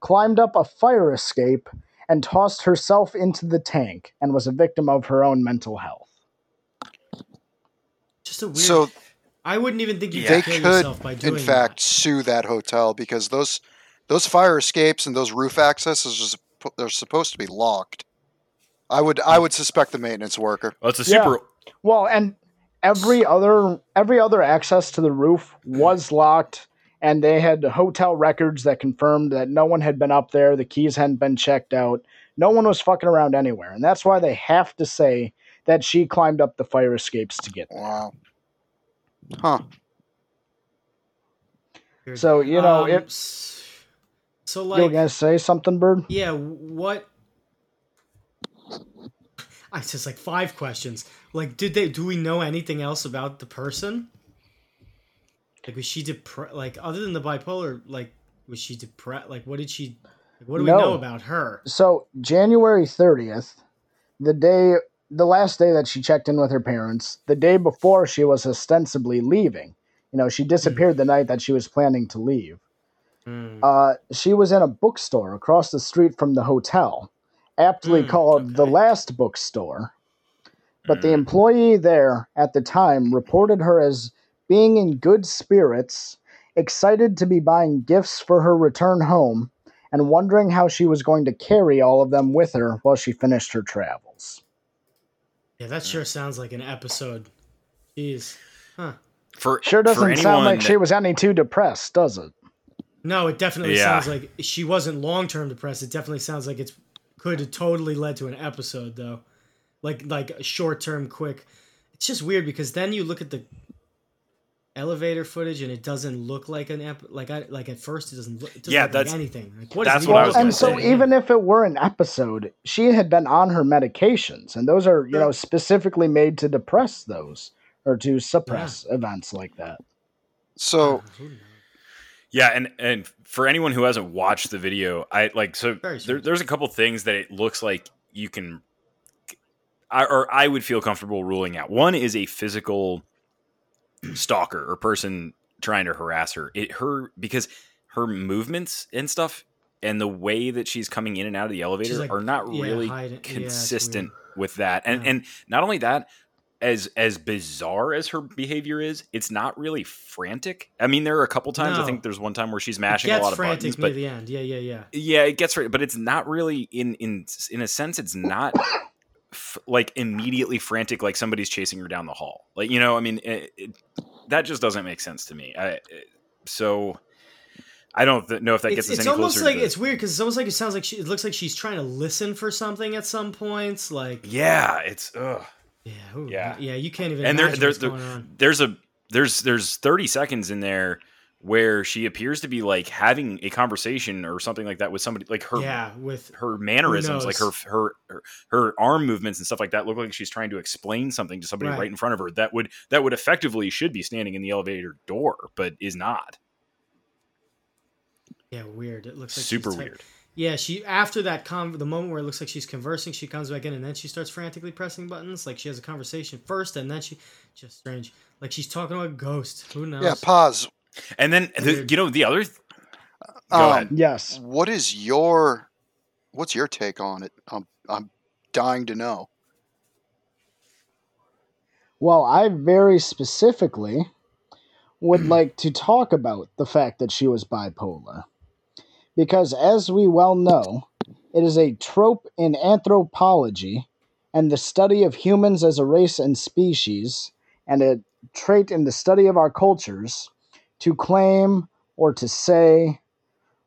climbed up a fire escape, and tossed herself into the tank and was a victim of her own mental health. Just a weird. So I wouldn't even think you they could kill could, yourself by doing in fact, sue that hotel because those those fire escapes and those roof accesses are, they're supposed to be locked. I would I would suspect the maintenance worker. Well, it's a Yeah. super. Well, and every other every other access to the roof was locked, and they had hotel records that confirmed that no one had been up there. The keys hadn't been checked out. No one was fucking around anywhere, and that's why they have to say that she climbed up the fire escapes to get there. Wow. Huh. So you know, Um, it, So you like, gonna say something, Bird? yeah, what? I just like five questions. Like, did they? Do we know anything else about the person? Like, was she depressed? Like, other than the bipolar, like, was she depressed? Like, what did she? Like, what do we know about her? So January thirtieth, the day, the last day that she checked in with her parents, the day before she was ostensibly leaving. You know, she disappeared mm-hmm. the night that she was planning to leave. Hmm. Uh, she was in a bookstore across the street from the hotel, aptly Mm, called the. Last Bookstore. But the Mm. employee there at the time reported her as being in good spirits, excited to be buying gifts for her return home, and wondering how she was going to carry all of them with her while she finished her travels. Yeah, that sure sounds like an episode. Jeez. Huh. For Sure doesn't anyone sound like that- she was any too depressed, does it? No, it definitely Yeah. sounds like she wasn't long term depressed. It definitely sounds like it's could have totally led to an episode though, like like a short term, quick. It's just weird because then you look at the elevator footage and it doesn't look like an ep- like I like at first it doesn't look it doesn't Yeah, look that's- like anything. Like what is that's the what I was and so say. even if it were an episode, she had been on her medications, and those are you know specifically made to depress those or to suppress events like that. So oh, Who knows? Yeah, and and for anyone who hasn't watched the video, I like so there, there's a couple things that it looks like you can, I, or I would feel comfortable ruling out. One is a physical stalker or person trying to harass her. It her because her movements and stuff and the way that she's coming in and out of the elevator like, are not yeah, really yeah, it's consistent weird. with that. And Yeah. and not only that, as as bizarre as her behavior is, it's not really frantic. I mean, there are a couple times. I think there's one time where she's mashing a lot of buttons, but the end. Yeah, yeah, yeah. yeah, it gets right, but it's not really in in in a sense. It's not f- like immediately frantic, like somebody's chasing her down the hall. Like you know, I mean, it, it, that just doesn't make sense to me. I, so I don't th- know if that gets It's, us it's any almost closer. like the- it's weird because it's almost like it sounds like she. It looks like she's trying to listen for something at some points. Like yeah, it's ugh. Yeah, ooh, Yeah. yeah. You can't even and there, imagine there, what's there- going on. there's a there's there's 30 seconds in there where she appears to be like having a conversation or something like that with somebody like her yeah, with her mannerisms like her, her her her arm movements and stuff like that look like she's trying to explain something to somebody right. Right. in front of her that would that would effectively should be standing in the elevator door but is not yeah, weird. It looks like super weird Yeah, she after that con the moment where it looks like she's conversing, she comes back in and then she starts frantically pressing buttons. Like she has a conversation first and then she just strange. Like she's talking about ghosts. Who knows? yeah, pause. and then the, you know the other th- Go Um, ahead. Yes. What is your what's your take on it? I'm I'm dying to know. Well, I very specifically would like to talk about the fact that she was bipolar. Because, as we well know, it is a trope in anthropology and the study of humans as a race and species, and a trait in the study of our cultures, to claim or to say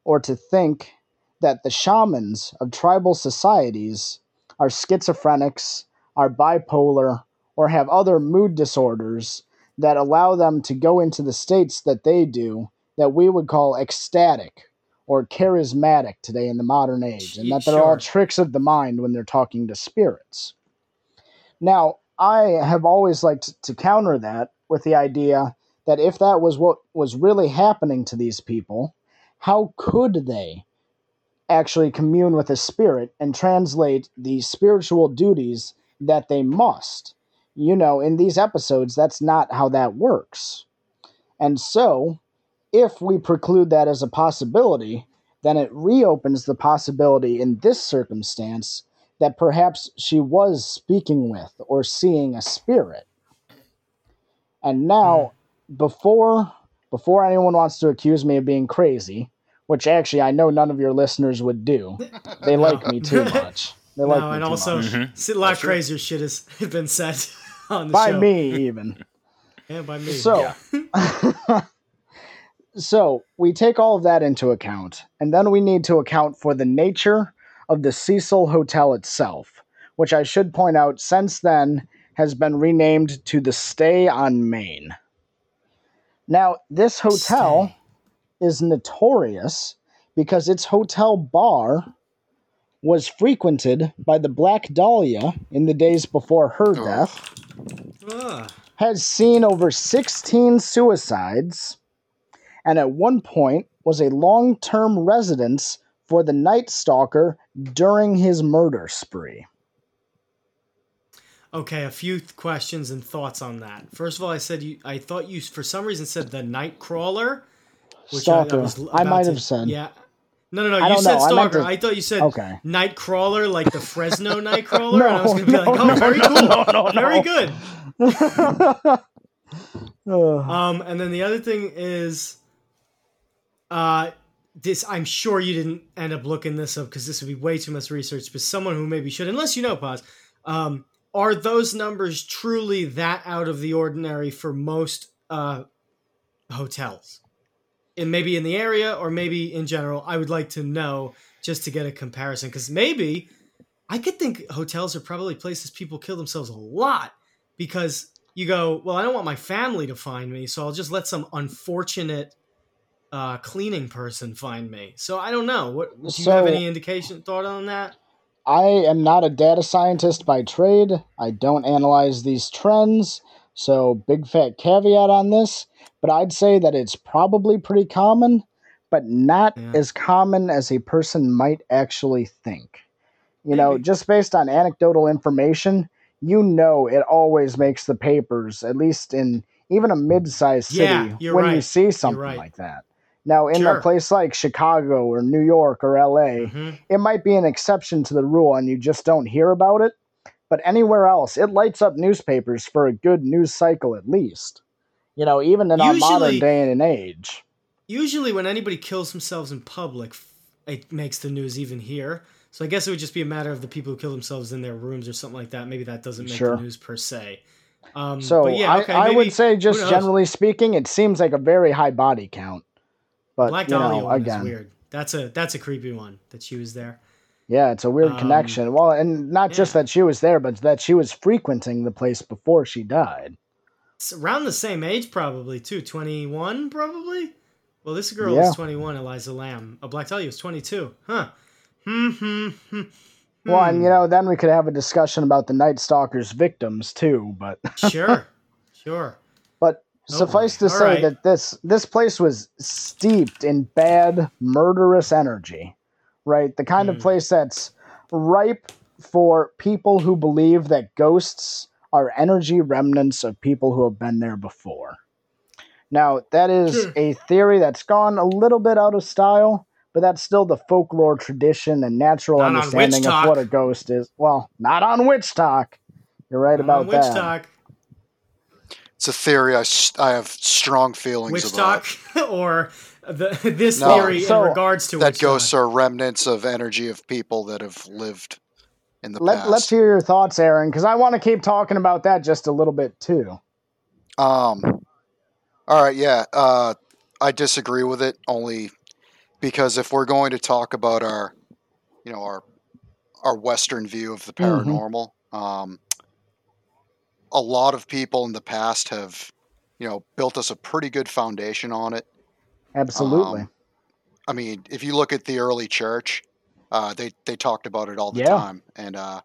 or to think that the shamans of tribal societies are schizophrenics, are bipolar, or have other mood disorders that allow them to go into the states that they do that we would call ecstatic or charismatic today in the modern age, and that they're all tricks of the mind when they're talking to spirits. Now, I have always liked to counter that with the idea that if that was what was really happening to these people, how could they actually commune with a spirit and translate the spiritual duties that they must? You know, in these episodes, that's not how that works. And so, if we preclude that as a possibility, then it reopens the possibility in this circumstance that perhaps she was speaking with or seeing a spirit. And now, hmm. before before anyone wants to accuse me of being crazy, which actually I know none of your listeners would do, they like me too much. They like no, me and too also much. Mm-hmm. s- a lot crazier shit has been said on the by show. me even. Yeah, by me. So, so we take all of that into account, and then we need to account for the nature of the Cecil Hotel itself, which I should point out since then has been renamed to the Stay on Main. Now, this hotel is notorious because its hotel bar was frequented by the Black Dahlia in the days before her death Ah, has seen over 16 suicides and at one point was a long-term residence for the Night Stalker during his murder spree. okay, a few th- questions and thoughts on that. First of all, I said you. I thought you for some reason said the night crawler. Stalker. was l- I about might to- have said. Yeah. No, no, no. I You said know, I stalker. to- I thought you said Okay. Nightcrawler, like the Fresno Nightcrawler. No, and I was gonna be like, oh, no, very no, cool, no, no, very no. good. Um, and then the other thing is, uh, this I'm sure you didn't end up looking this up because this would be way too much research. But someone who maybe should, unless you know, pause. Um, are those numbers truly that out of the ordinary for most uh, hotels? And maybe in the area or maybe in general, I would like to know just to get a comparison because maybe I could think hotels are probably places people kill themselves a lot because you go, well, I don't want my family to find me, so I'll just let some unfortunate uh, cleaning person find me. So I don't know. What do you have any indication thought on that? I am not a data scientist by trade. I don't analyze these trends, so big fat caveat on this. But I'd say that it's probably pretty common, but not Yeah. as common as a person might actually think. You know, just based on anecdotal information, you know it always makes the papers, at least in even a mid-sized city, Yeah, when you see something right. like that. Now, in Sure. a place like Chicago or New York or LA, Mhm. it might be an exception to the rule and you just don't hear about it. But anywhere else, it lights up newspapers for a good news cycle at least. You know, even in our modern day and age. Usually, when anybody kills themselves in public, it makes the news even here. So I guess it would just be a matter of the people who kill themselves in their rooms or something like that. Maybe that doesn't make Sure. the news per se. Um, So but yeah, I, okay, I maybe would say, just generally speaking, it seems like a very high body count. But Black Dahlia know, again, is weird. That's a that's a creepy one that she was there. yeah, it's a weird Um, connection. Well, and not just that she was there, but that she was frequenting the place before she died. It's around the same age, probably too. Twenty one, probably. Well, this girl Yeah. is twenty one. Elisa Lam. A Black Dahlia was twenty two. Huh. Hmm. Hmm. Hmm. Well, and hmm. you know, then we could have a discussion about the Night Stalker's victims too. But sure. Sure. Oh suffice to say right. that this this place was steeped in bad, murderous energy, right? The kind of Mm. place that's ripe for people who believe that ghosts are energy remnants of people who have been there before. Now, that is Sure. a theory that's gone a little bit out of style, but that's still the folklore tradition and natural Not understanding of what a ghost is. Well, not on WitchTok. You're right On about Witch that. Talk. It's a theory I, I have strong feelings Witch about. talk or the, this No. theory So, in regards to That ghosts talk. are remnants of energy of people that have lived in the Let, past. let's hear your thoughts, Aaron, because I want to keep talking about that just a little bit too. Um. All right. Yeah. Uh, I disagree with it only because if we're going to talk about our, you know, our our Western view of the Mhm. paranormal, um, a lot of people in the past have, you know, built us a pretty good foundation on it. Absolutely. Um, I mean, if you look at the early church, uh, they they talked about it all the Yeah. time, and uh,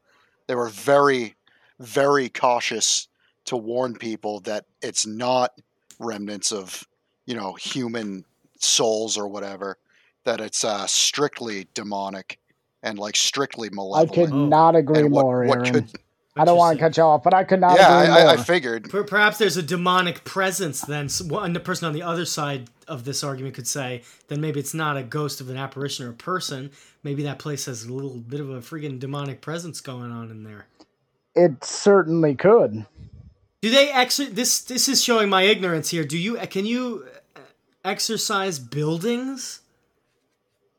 they were very, very cautious to warn people that it's not remnants of you know human souls or whatever. That it's uh, strictly demonic and like strictly malevolent. I could not agree what, more, what Aaron. could? I don't want to cut you off, but I could not Yeah, I, I. I figured. Perhaps there's a demonic presence. Then S- one the person on the other side of this argument could say, then maybe it's not a ghost of an apparition or a person. Maybe that place has a little bit of a freaking demonic presence going on in there. it certainly could. Do they exer- this? This is showing my ignorance here. Do you can you uh, exercise buildings?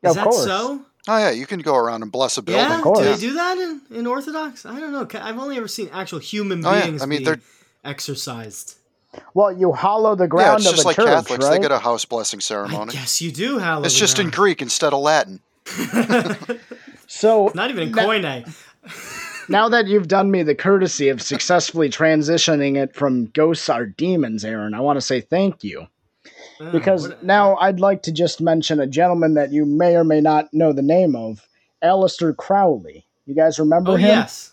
Is Of that course. so? Oh yeah, you can go around and bless a building. Yeah, course. do they do that in, in Orthodox? I don't know. I've only ever seen actual human Oh, yeah. beings I mean, being they're- exercised. Well, you hollow the ground. Yeah, ground it's of just a like church, Catholics; right? they get a house blessing ceremony. Yes, you do. Hallow It's the just in. Greek instead of Latin. so Not even in Now- Koine. now that you've done me the courtesy of successfully transitioning it from ghosts are demons, Aaron, I want to say thank you. Oh, Because what- now I'd like to just mention a gentleman that you may or may not know the name of, Aleister Crowley. You guys remember Oh him? yes,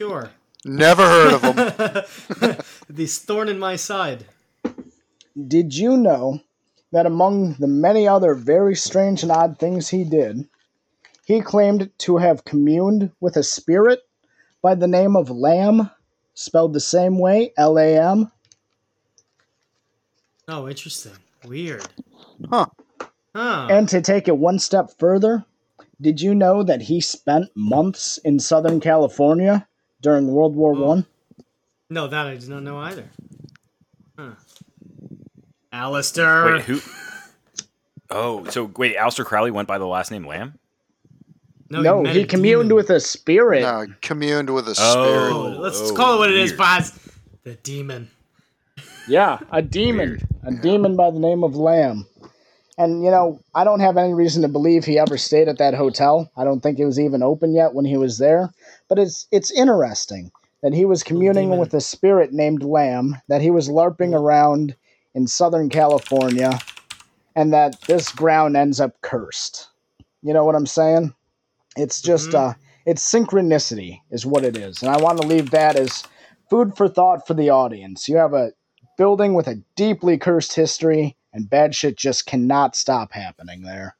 sure. Never heard of him. this thorn in my side. Did you know that among the many other very strange and odd things he did, he claimed to have communed with a spirit by the name of Lam, spelled the same way, L A M? Oh, interesting. Weird. Huh. Huh. And to take it one step further, did you know that he spent months in Southern California during World War Oh. One? no, that I did not know either. Huh. Aleister. Wait, who? Oh, so wait, Aleister Crowley went by the last name Lam? No, met he a communed demon. with a spirit. No, communed with a Oh. spirit. Oh, let's Oh, call it what it is, weird. Boz. The demon. Yeah, a demon. A demon by the name of Lam. And, you know, I don't have any reason to believe he ever stayed at that hotel. I don't think it was even open yet when he was there. But it's it's interesting that he was communing demon. with a spirit named Lam, that he was LARPing around in Southern California, and that this ground ends up cursed. You know what I'm saying? It's just Mhm. uh it's synchronicity is what it is. And I want to leave that as food for thought for the audience. You have a building with a deeply cursed history, and bad shit just cannot stop happening there.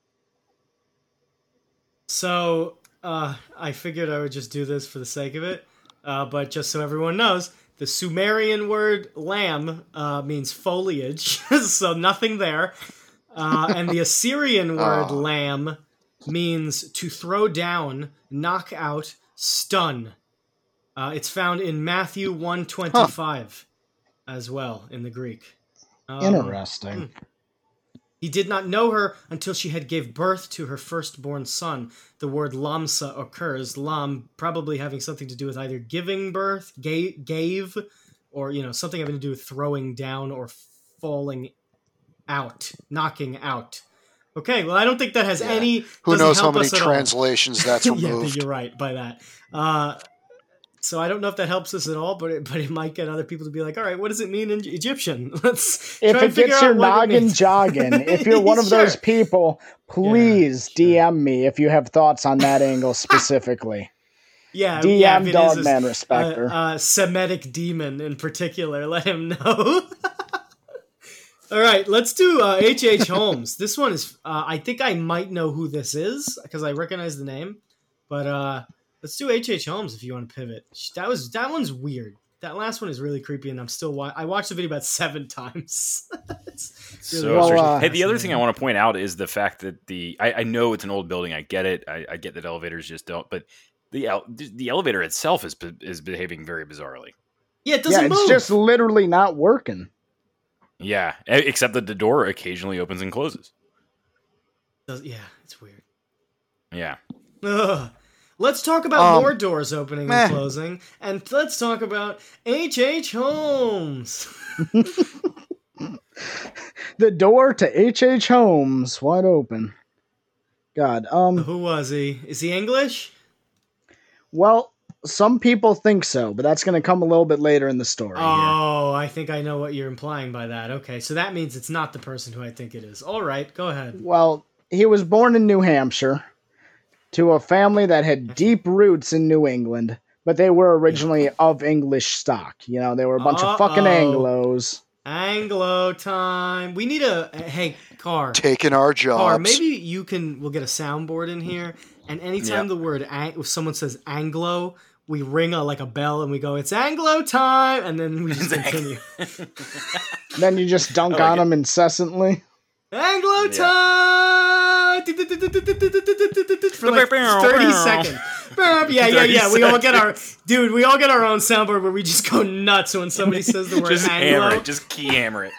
So uh, I figured I would just do this for the sake of it. Uh, but just so everyone knows, the Sumerian word lamb uh, means foliage, so nothing there. Uh, and the Assyrian word Oh. lamb means to throw down, knock out, stun. Uh, it's found in Matthew 125 as well in the Greek. Um, Interesting. he did not know her until she had gave birth to her firstborn son. The word lamsa occurs. Lam probably having something to do with either giving birth, ga- gave, or you know something having to do with throwing down or falling out, knocking out. Okay, well I don't think that has Yeah. any. Who knows how many us at all. translations that's yeah, you're right by that. Uh, so I don't know if that helps us at all, but it, but it might get other people to be like, all right, what does it mean in Egyptian? Let's If try and it figure gets out your what it noggin jogging, if you're one of those people, please sure. DM me if you have thoughts on that angle specifically. Yeah, DM yeah, if it is Dogman a- Respecter. A, a Semitic demon in particular. Let him know. All right, let's do uh, H. H. Holmes. This one is. Uh, I think I might know who this is because I recognize the name. But uh, let's do H. H. Holmes if you want to pivot. That was that one's weird. That last one is really creepy, and I'm still. Wa- I watched the video about seven times. It's really So Well, uh, hey, the other thing I want to point out is the fact that the I, I know it's an old building. I get it. I, I get that elevators just don't. But the the elevator itself is is behaving very bizarrely. Yeah, it doesn't yeah, it's move. just literally not working. Yeah, except that the door occasionally opens and closes. Does- yeah, it's weird. Yeah. Ugh. Let's talk about Um, more doors opening meh. and closing, and let's talk about H. H. Holmes. The door to H.H. H. Holmes wide open. God, um, Who was he? Is he English? well, some people think so, but that's going to come a little bit later in the story. here. Oh, I think I know what you're implying by that. Okay, so that means it's not the person who I think it is. All right, go ahead. Well, he was born in New Hampshire to a family that had mm-hmm. deep roots in New England, but they were originally of English stock. You know, they were a bunch of fucking Anglos. Anglo time. We need a hey car. Taking our jobs. Car, maybe you can. We'll get a soundboard in here, and anytime Yeah. the word ang- if someone says Anglo, we ring a like a bell and we go, "It's Anglo time," and then we just continue. Then you just dunk I like on it. them incessantly. Anglo Yeah. time for like thirty seconds. Yeah, yeah, yeah. We all get our dude. We all get our own soundboard where we just go nuts when somebody says the word Just hammer it. Just key hammer it.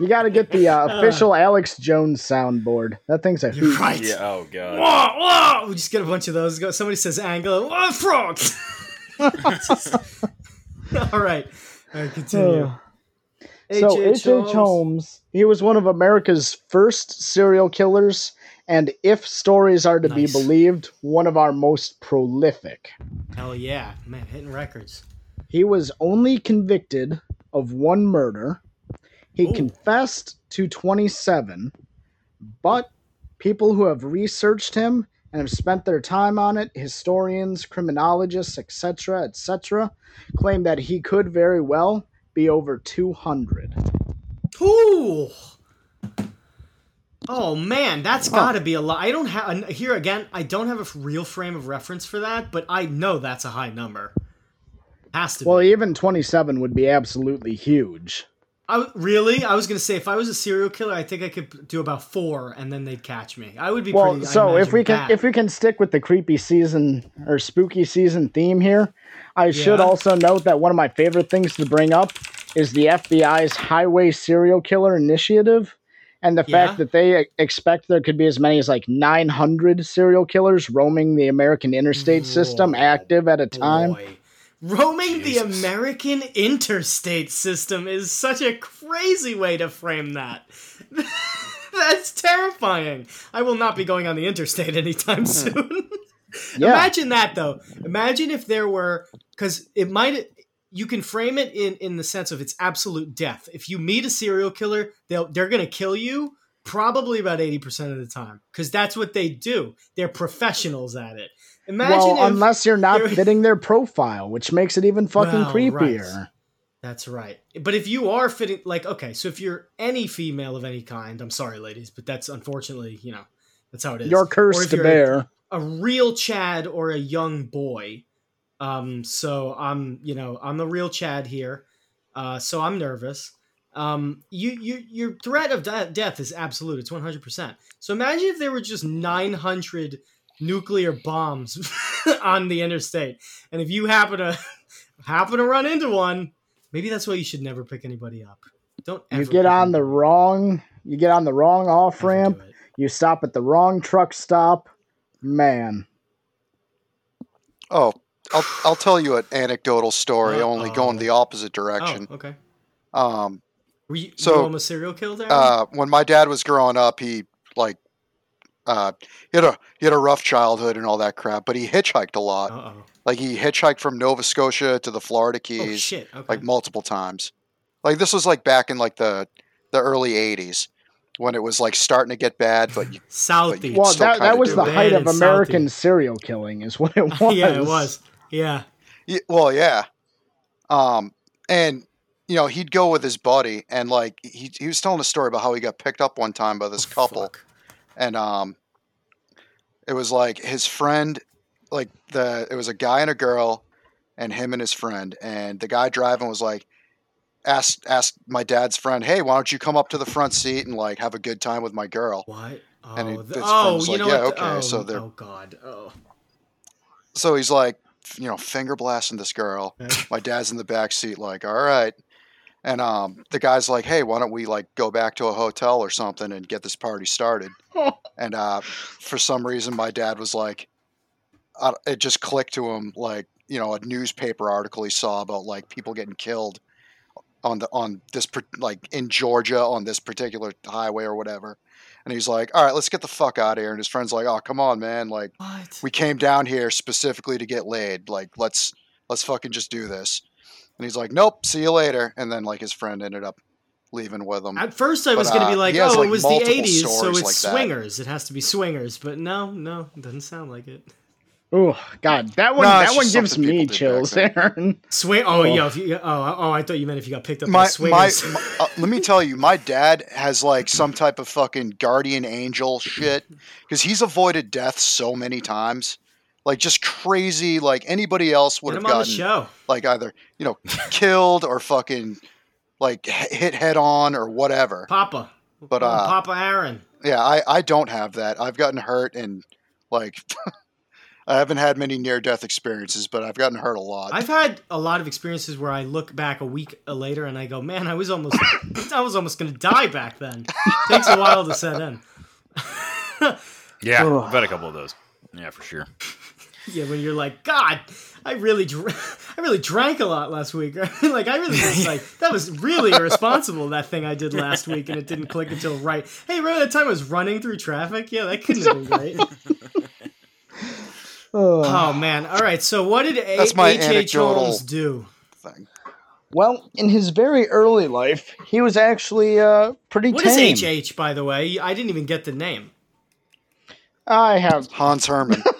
You got to get the uh, official Alex Jones soundboard. That thing's a You're hoot. right. Yeah. Oh god. Whoa, whoa! We just get a bunch of those. Somebody says Anglo. Oh, frogs. all right. All right. Continue. Uh, so H.H. Holmes, he was one of America's first serial killers, and if stories are to Nice. be believed, one of our most prolific. Hell yeah, man, hitting records. He was only convicted of one murder. He Ooh. confessed to 27, but people who have researched him and have spent their time on it, historians, criminologists, etc., etc., claim that he could very well be over 200. Ooh. Oh man, that's got to be a lot. I don't have here again. I don't have a real frame of reference for that, but I know that's a high number. Has to Well, be. even 27 would be absolutely huge. I really, I was gonna say if I was a serial killer, I think I could do about four, and then they'd catch me. I would be Well, pretty. So if we can bad. if we can stick with the creepy season or spooky season theme here, I should also note that one of my favorite things to bring up is the FBI's Highway Serial Killer Initiative and the Yeah. fact that they expect there could be as many as like 900 serial killers roaming the American interstate system active at a time. Boy. Roaming the American interstate system is such a crazy way to frame that. That's terrifying. I will not be going on the interstate anytime soon. Yeah. Imagine that though. Imagine if there were cuz it might you can frame it in in the sense of it's absolute death. If you meet a serial killer, they'll they're going to kill you probably about 80% of the time cuz that's what they do. They're professionals at it. Imagine well, if unless you're not fitting their profile, which makes it even fucking Well, creepier. right. That's right. But if you are fitting, like, okay, so if you're any female of any kind, I'm sorry, ladies, but that's unfortunately, you know, that's how it is. You're cursed to bear. A, a real Chad or a young boy. Um, so I'm, you know, I'm the real Chad here. Uh, so I'm nervous. Um, you, you, your threat of de- death is absolute. It's 100%. So imagine if there were just 900 nuclear bombs on the interstate, and if you happen to happen to run into one, maybe that's why you should never pick anybody up. Don't You get on the anybody up. wrong you get on the wrong off ramp. You stop at the wrong truck stop. Man. Oh, I'll I'll tell you an anecdotal story, only going Uh-oh. the opposite Oh, direction. okay. Um, Were you, So, you almost serial killed? Aaron? uh, when my dad was growing up, he like uh, he had a he had a rough childhood and all that crap, but he hitchhiked a lot. Uh oh. Like he hitchhiked from Nova Scotia to the Florida Oh Keys, shit. Okay. like multiple times. Like this was like back in like the the early '80s when it was like starting to get bad, but you, Southie. You'd Well, that, that was the height of American salty. serial killing, is what it was. yeah, it was. Yeah. y- well, yeah. Um, and you know he'd go with his buddy, and like he he was telling a story about how he got picked up one time by this Oh, couple. fuck. and um it was like his friend like the it was a guy and a girl and him and his friend and the guy driving was like asked asked my dad's friend hey why don't you come up to the front seat and like have a good time with my girl What? And he- Oh, his oh, friend was you like, know "Yeah, the- okay," oh, so they're- oh god. Oh. so he's like you know, finger blasting this girl. Okay. My dad's in the back seat, like, all right. And um, the guy's like, hey, why don't we like go back to a hotel or something and get this party started? and uh, for some reason, my dad was like, uh, it just clicked to him, like, you know, a newspaper article he saw about like people getting killed on the on this like in Georgia on this particular highway or whatever. And he's like, "All right, let's get the fuck out of here." And his friend's like, "Oh, come on, man! Like, What? we came down here specifically to get laid. Like, let's let's fucking just do this." And he's like, "Nope, see you later." And then like his friend ended up leaving with him. At first, I But, was going to uh, be like, has, "Oh, like, it was the '80s, so it's like that. swingers. It has to be swingers." But no, no, it doesn't sound like it. Oh God, that one no, that one gives me people did back chills, then. Aaron. Swing. Oh, Oh. yeah. If you, oh, oh, I thought you meant if you got picked up my, by my, swingers. my- uh, let me tell you, my dad has like some type of fucking guardian angel shit because he's avoided death so many times, like just crazy. Like anybody else would Get have him on the gotten show. like either you know killed or fucking like hit head on or whatever. Papa. But, uh, Papa Aaron. Yeah, I I don't have that. I've gotten hurt and like. I haven't had many near death experiences, but I've gotten hurt a lot. I've had a lot of experiences where I look back a week later and I go, "Man, I was almost, I was almost going to die back then." It Takes a while to set in. Yeah, Ugh. I've had a couple of those. Yeah, for sure. Yeah, when you're like, God, I really, dr- I really drank a lot last week. like, I really was like, that was really irresponsible. That thing I did last week, and it didn't click until right. Hey, remember that time I was running through traffic? Yeah, that couldn't have been great. Ugh. Oh man! All right, so what did A- That's my H. H. anecdotal- Holmes do? Thing. Well, in his very early life, he was actually uh, pretty What is tame. H. H. By the way, I didn't even get the name. I have Hans Herman.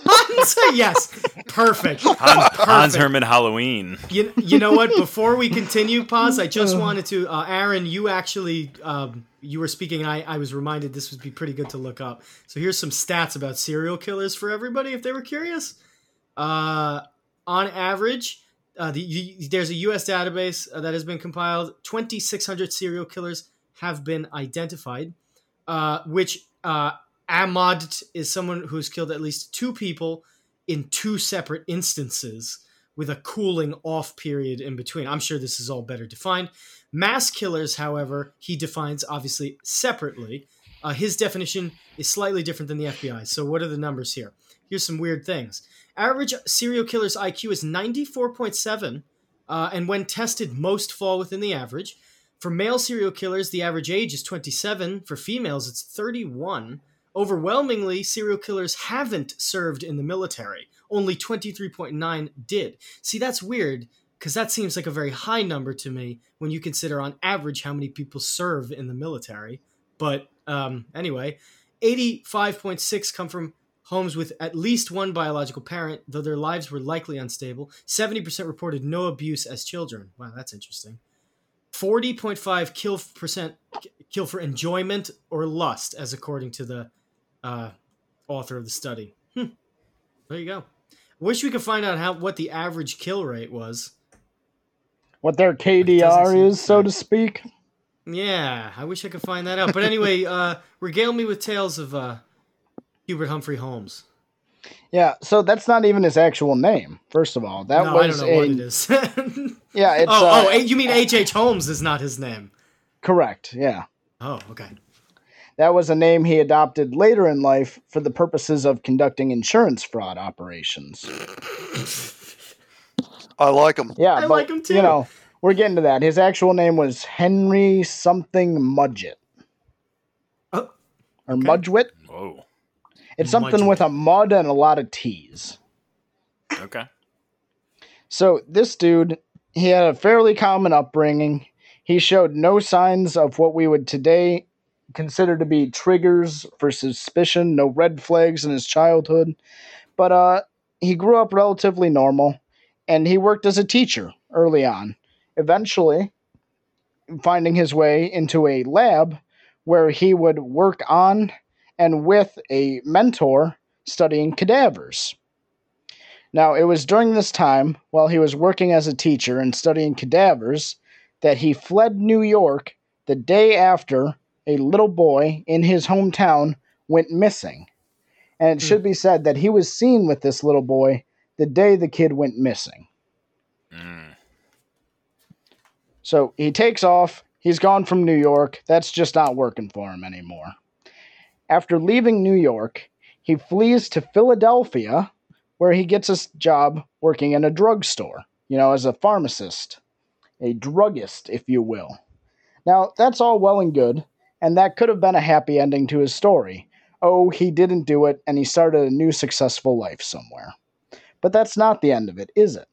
yes, perfect. Hans, Hans Herman Halloween. You, you know what? Before we continue, pause. I just wanted to, uh, Aaron. You actually, um, you were speaking. And I, I was reminded this would be pretty good to look up. So here's some stats about serial killers for everybody, if they were curious. Uh, on average, uh, the, you, there's a U.S. database uh, that has been compiled. 2,600 serial killers have been identified, uh, which Aamodt is someone who's killed at least two people in two separate instances with a cooling off period in between. I'm sure this is all better defined. Mass killers, however, he defines obviously separately. Uh, his definition is slightly different than the FBI. So, what are the numbers here? Here's some weird things. Average serial killer's IQ is 94.7, uh, and when tested, most fall within the average. For male serial killers, the average age is 27. For females, it's 31. Overwhelmingly, serial killers haven't served in the military. Only 23.9 did. See, that's weird because that seems like a very high number to me when you consider on average how many people serve in the military. But um, anyway, 85.6 come from homes with at least one biological parent, though their lives were likely unstable. 70% reported no abuse as children. Wow, that's interesting. 40.5 kill percent kill for enjoyment or lust, as according to the uh, author of the study. Hmm. There you go. Wish we could find out how what the average kill rate was. what their KDR is, so to speak. Yeah, I wish I could find that out. But anyway, uh, regale me with tales of uh, Hubert Humphrey Holmes. Yeah, so that's not even his actual name. First of all, that no, I was don't know a what it is. oh, yeah. It's oh, uh, you mean H. H. Holmes is not his name? correct. Yeah, Oh, okay. That was a name he adopted later in life for the purposes of conducting insurance fraud operations. I like him. Yeah, I but, like him too. You know, we're getting to that. His actual name was Henry something Mudgett Oh, or okay. Mudgewit. Whoa. It's something Mudgewit. with a mud and a lot of T's. Okay. So this dude, he had a fairly common upbringing. He showed no signs of what we would today consider to be triggers for suspicion, no red flags in his childhood. But uh he grew up relatively normal and he worked as a teacher early on. Eventually finding his way into a lab where he would work on and with a mentor studying cadavers. Now, it was during this time, while he was working as a teacher and studying cadavers, that he fled New York the day after a little boy in his hometown went missing. And it Hmm. should be said that he was seen with this little boy the day the kid went missing. Mm. So he takes off. He's gone from New York. That's just not working for him anymore. After leaving New York, he flees to Philadelphia, where he gets a job working in a drugstore, you know, as a pharmacist, a druggist, if you will. Now, that's all well and good, and that could have been a happy ending to his story. Oh, he didn't do it, and he started a new successful life somewhere. But that's not the end of it, is it?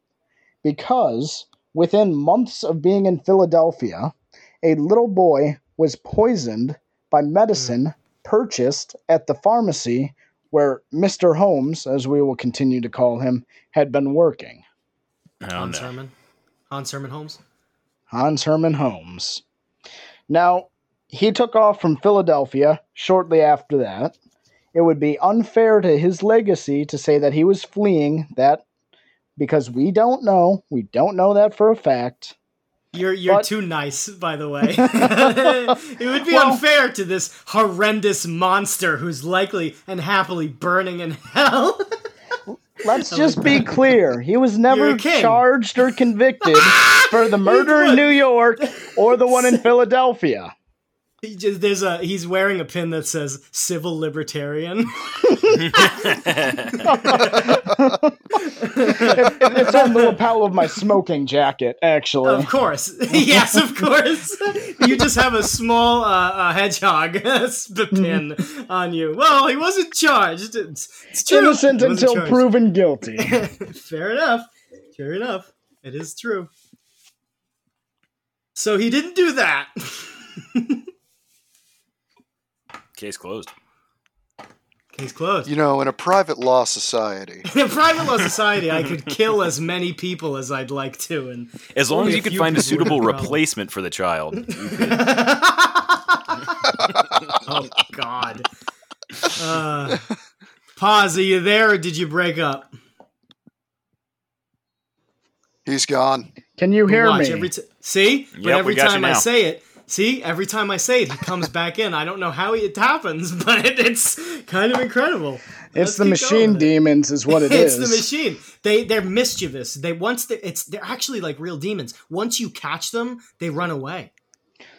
Because within months of being in Philadelphia, a little boy was poisoned by hmm. medicine purchased at the pharmacy where Mr. Holmes, as we will continue to call him, had been working. Oh, Hans. Herman. Hans Herman Holmes. Hans Herman Holmes. Now, he took off from Philadelphia shortly after that. It would be unfair to his legacy to say that he was fleeing that because we don't know. We don't know that for a fact. You're you're But- too nice, by the way. it would be Well- unfair to this horrendous monster who's likely and happily burning in hell. Let's just be clear. He was never You're a king. charged or convicted for the murder in. New York or the one in Philadelphia. He just there's a he's wearing a pin that says civil libertarian. It- it's on the lapel of my smoking jacket, actually. Of course, yes, of course. You just have a small uh, uh, hedgehog pin on you. Well, he wasn't charged. It's, it's true. Innocent until charged. proven guilty. Fair enough. Fair enough. It is true. So he didn't do that. Case closed. Case closed. You know, in a private law society, In a private law society, I could kill as many people as I'd like to, and As long as you could find a people would have suitable replacement for the child. oh god. Uh, pause. Are you there, or did you break up? he's gone. Can you hear Watch me? every t- see, but Yep, we every time I say it, see, every time I say it, he comes back in. I don't know how it happens, but it's kind of incredible. it's Let's the machine going demons, is what it it's is. the machine. They they're mischievous. They once they, it's they're actually like real demons. Once you catch them, they run away.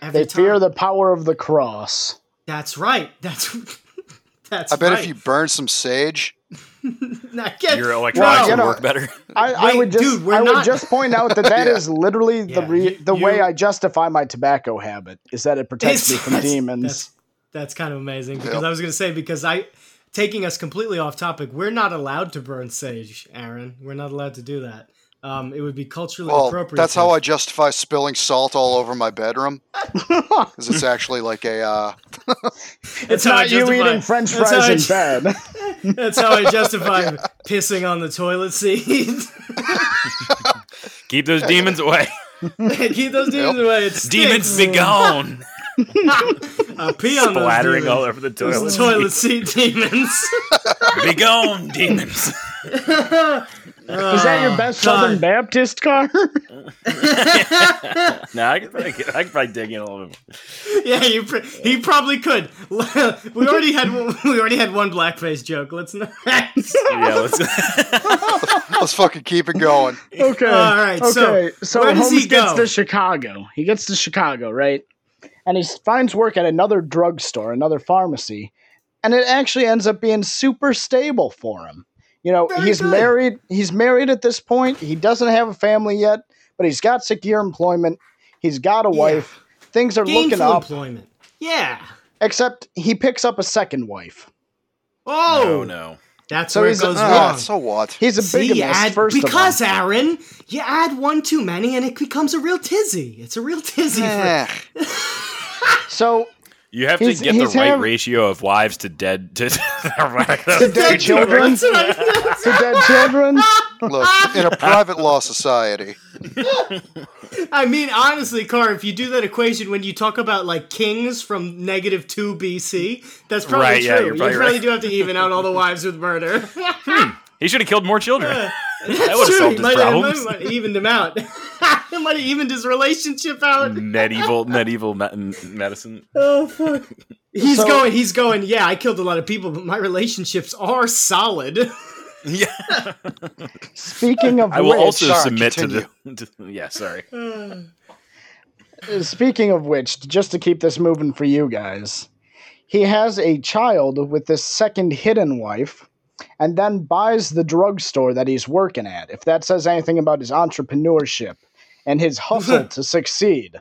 Every They time. fear the power of the cross. That's right. That's that's. I bet right. if you burn some sage, Now, get- Your electronics you would know- work better. I, I Wait, would just, dude, we're I would just point out that that is Yeah. literally the Yeah, re- you- the way I justify my tobacco habit is that it protects me from that's- demons. That's, that's kind of amazing because Yep. I was going to say because I taking us completely off topic. We're not allowed to burn sage, Aaron. We're not allowed to do that. Um, it would be culturally well, appropriate. that's how I justify spilling salt all over my bedroom. Because it's actually like a, uh, it's how I not you eating French fries in ju- bed. That's how I justify pissing on the toilet seat. Keep those demons away. Keep those demons away. It demons stinks. be gone. Uh, pee on Splattering those all over the Those toilet. toilet seat demons. Be gone, demons. Is that your ah, best God. Southern Baptist car? no, I could, probably, I could probably dig in a little bit. yeah, you pr- he probably could. we already had one, we already had one blackface joke. Let's not. Yeah, let's. let's fucking keep it going. Okay. All right, so Okay. So, where does Holmes he gets to Chicago. He gets to Chicago, right? And he finds work at another drugstore, another pharmacy, and it actually ends up being super stable for him. You know, Very he's good. married. He's married at this point. He doesn't have a family yet, but he's got secure employment. He's got a Yeah. wife. Things are looking up. employment. Yeah. Except he picks up a second wife. Oh No, no. That's So where it he's a- goes uh, wrong. so what? He's a See, you bigamist, add, first because of all. Aaron, you add one too many and it becomes a real tizzy. It's a real tizzy. For, Eh, So You have to get the right have- ratio of wives to dead to, to dead children, That's what I- to dead children. look, in a private law society, I mean, honestly, Car, if you do that equation when you talk about like kings from negative two BC, that's probably Right, true. yeah, you're you probably right. do have to even out all the wives with murder. Hmm. He should have killed more children. Uh, that would have True, solved he his might have- problems. might have evened him out. it might have evened his relationship out. medieval medieval me- medicine. Oh fuck. He's So- going. He's going. Yeah, I killed a lot of people, but my relationships are solid. Yeah. Speaking of I will which, also Sorry, submit to the. to- yeah, sorry. Uh, speaking of which, just to keep this moving for you guys, he has a child with this second hidden wife, and then buys the drugstore that he's working at. If that says anything about his entrepreneurship and his hustle to succeed,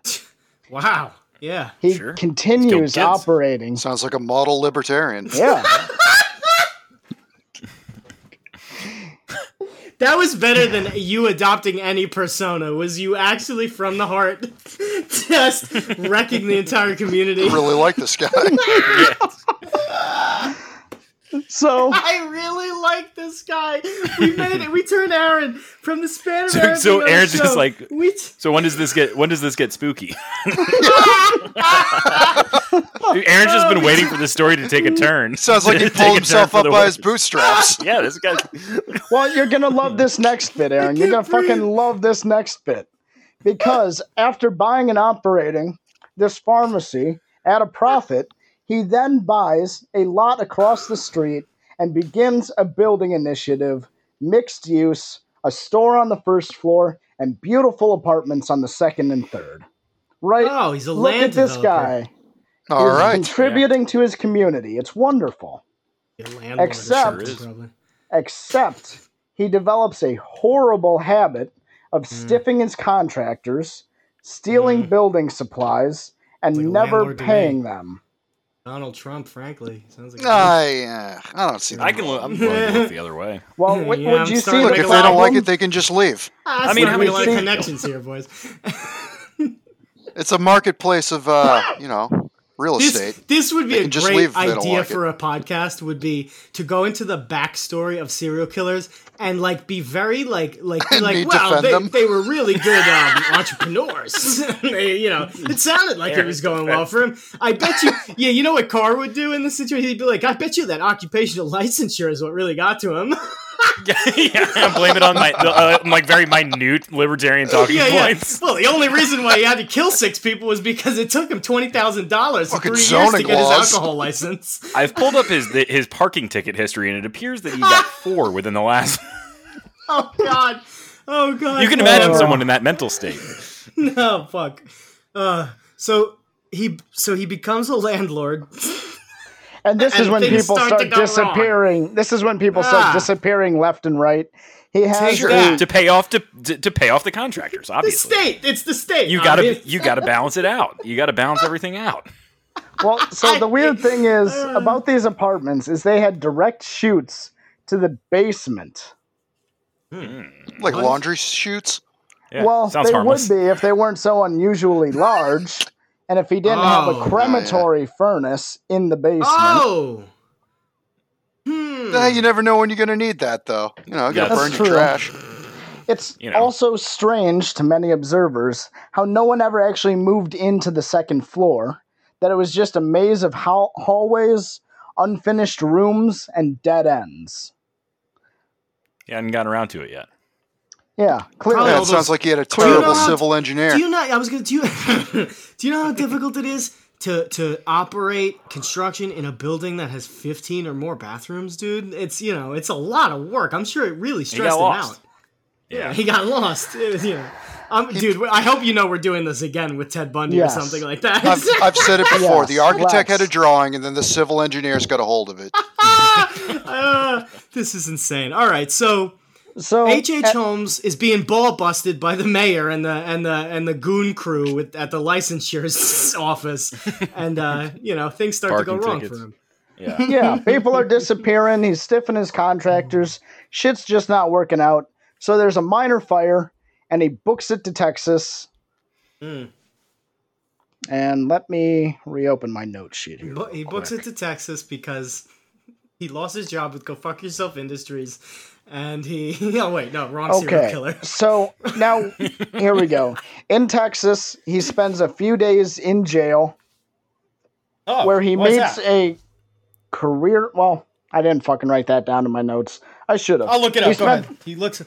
Wow. Yeah. he Sure. continues operating. Sounds like a model libertarian. Yeah. That was better than you adopting any persona. Was you actually from the heart just wrecking the entire community? I really like this guy. So I really like this guy. We made it. We turned Aaron from the span of So- Aaron so being on the Aaron's just like- we. T- So when does this get when does this get spooky? Aaron's just been oh, waiting for the story to take a turn. Sounds like he pulled himself up the by his bootstraps. Yeah, this guy. Well, you're gonna love this next bit, Aaron. You're gonna fucking love this next bit. Because after buying and operating this pharmacy at a profit, he then buys a lot across the street and begins a building initiative, mixed use, a store on the first floor, and beautiful apartments on the second and third. Right? oh, he's a Look land at this developer. guy. All He's right. contributing to his community. It's wonderful. A landlord, Except- sure is, probably. except he develops a horrible habit of Hmm. stiffing his contractors, stealing building supplies, and Like never landlord to paying me. them. Donald Trump, frankly, sounds like. I, uh, I don't see I can. look- I'm willing to look the other way. Well, what, w- yeah, would you see Look, if they don't like it, they can just leave. I mean, mean, how we many- like connections here, boys. It's a marketplace of, uh, you know, real This, estate. this would be They a great leave if they don't idea like it. for a podcast. Would be to go into the backstory of serial killers and like be very like like be like wow well they, them. they were really good um, entrepreneurs. they, you know, it sounded like it was going well for him. I bet you. Yeah, you know what Carr would do in this situation? He'd be like, I bet you that occupational licensure is what really got to him. Yeah, blame it on my uh, like very minute libertarian talking yeah, yeah. points. Well, the only reason why he had to kill six people was because it took him twenty thousand dollars for three years to get laws. his alcohol license. I've pulled up his the, his parking ticket history, and it appears that he got four within the last. Oh God. Oh God. You can imagine Oh. someone in that mental state. No fuck. Uh, so he so he becomes a landlord. And this is when people start start, to go wrong. disappearing. This is when people Ah. start disappearing left and right. He has Take a, to pay off to, to to pay off the contractors. Obviously, The state. It's the state. you gotta mean, you gotta balance it out. You gotta balance everything out. well. So the weird thing is about these apartments is they had direct shoots to the basement. Like laundry chutes. Yeah, well, they harmless. would be if they weren't so unusually large, and if he didn't have Oh. a crematory furnace in the basement. Oh. Hmm. You never know when you're going to need that, though. You know, you got to Yeah, burn that's your true. trash. It's You know. also strange to many observers how no one ever actually moved into the second floor, that it was just a maze of hall- hallways, unfinished rooms, and dead ends. He hadn't gotten around to it yet. Yeah, clearly. Probably Yeah, all it sounds like he had a Do you know terrible how- civil engineer. Do you know? I was gonna. Do you? do you know how difficult it is to to operate construction in a building that has fifteen or more bathrooms, dude? It's you know, it's a lot of work. I'm sure it really stressed him out. Yeah, he got lost. It was, you know, um, dude, I hope you know we're doing this again with Ted Bundy Yes. or something like that. I've, I've said it before. Yes, the architect Lex. had a drawing, and then the civil engineers got a hold of it. Uh, this is insane. All right, so So H. H. at- Holmes is being ball busted by the mayor and the and the and the goon crew with, at the licensure's office, and uh, you know things start to Parking go wrong tickets. for him. Yeah. yeah, people are disappearing. He's stiffing his contractors. Shit's just not working out. So there's a minor fire, and he books it to Texas. Hmm. And let me reopen my note sheet here. Bu- he books it to Texas because he lost his job with Go Fuck Yourself Industries, and he. Oh wait, no, wrong serial Okay, killer. so now here we go. In Texas, he spends a few days in jail Oh, where he why's meets that? a career. Well, I didn't fucking write that down in my notes. I should have. I'll look it He up. Go spent, ahead. He looks.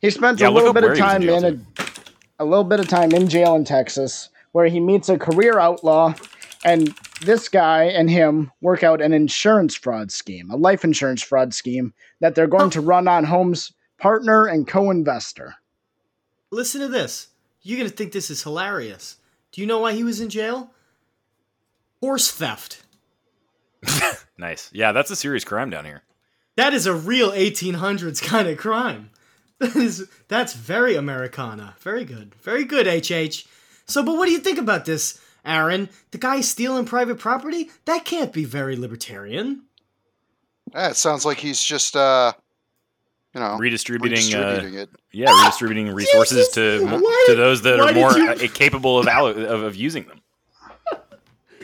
He spends Yeah, a little bit of he was in time in a, a little bit of time in jail in Texas, where he meets a career outlaw and this guy and him work out an insurance fraud scheme, a life insurance fraud scheme that they're going to oh. run on Holmes' partner and co-investor. Listen to this. You're gonna think this is hilarious. Do you know why he was in jail? Horse theft. Nice. Yeah, that's a serious crime down here. That is a real 1800s kind of crime. That is that's very Americana. Very good. Very good, HH. So, but what do you think about this, Aaron? The guy stealing private property? That can't be very libertarian. Yeah, it sounds like he's just, uh, you know, Redistributing, redistributing uh, it. yeah, redistributing resources to Why- to those that why are more you- uh, capable of, of of using them.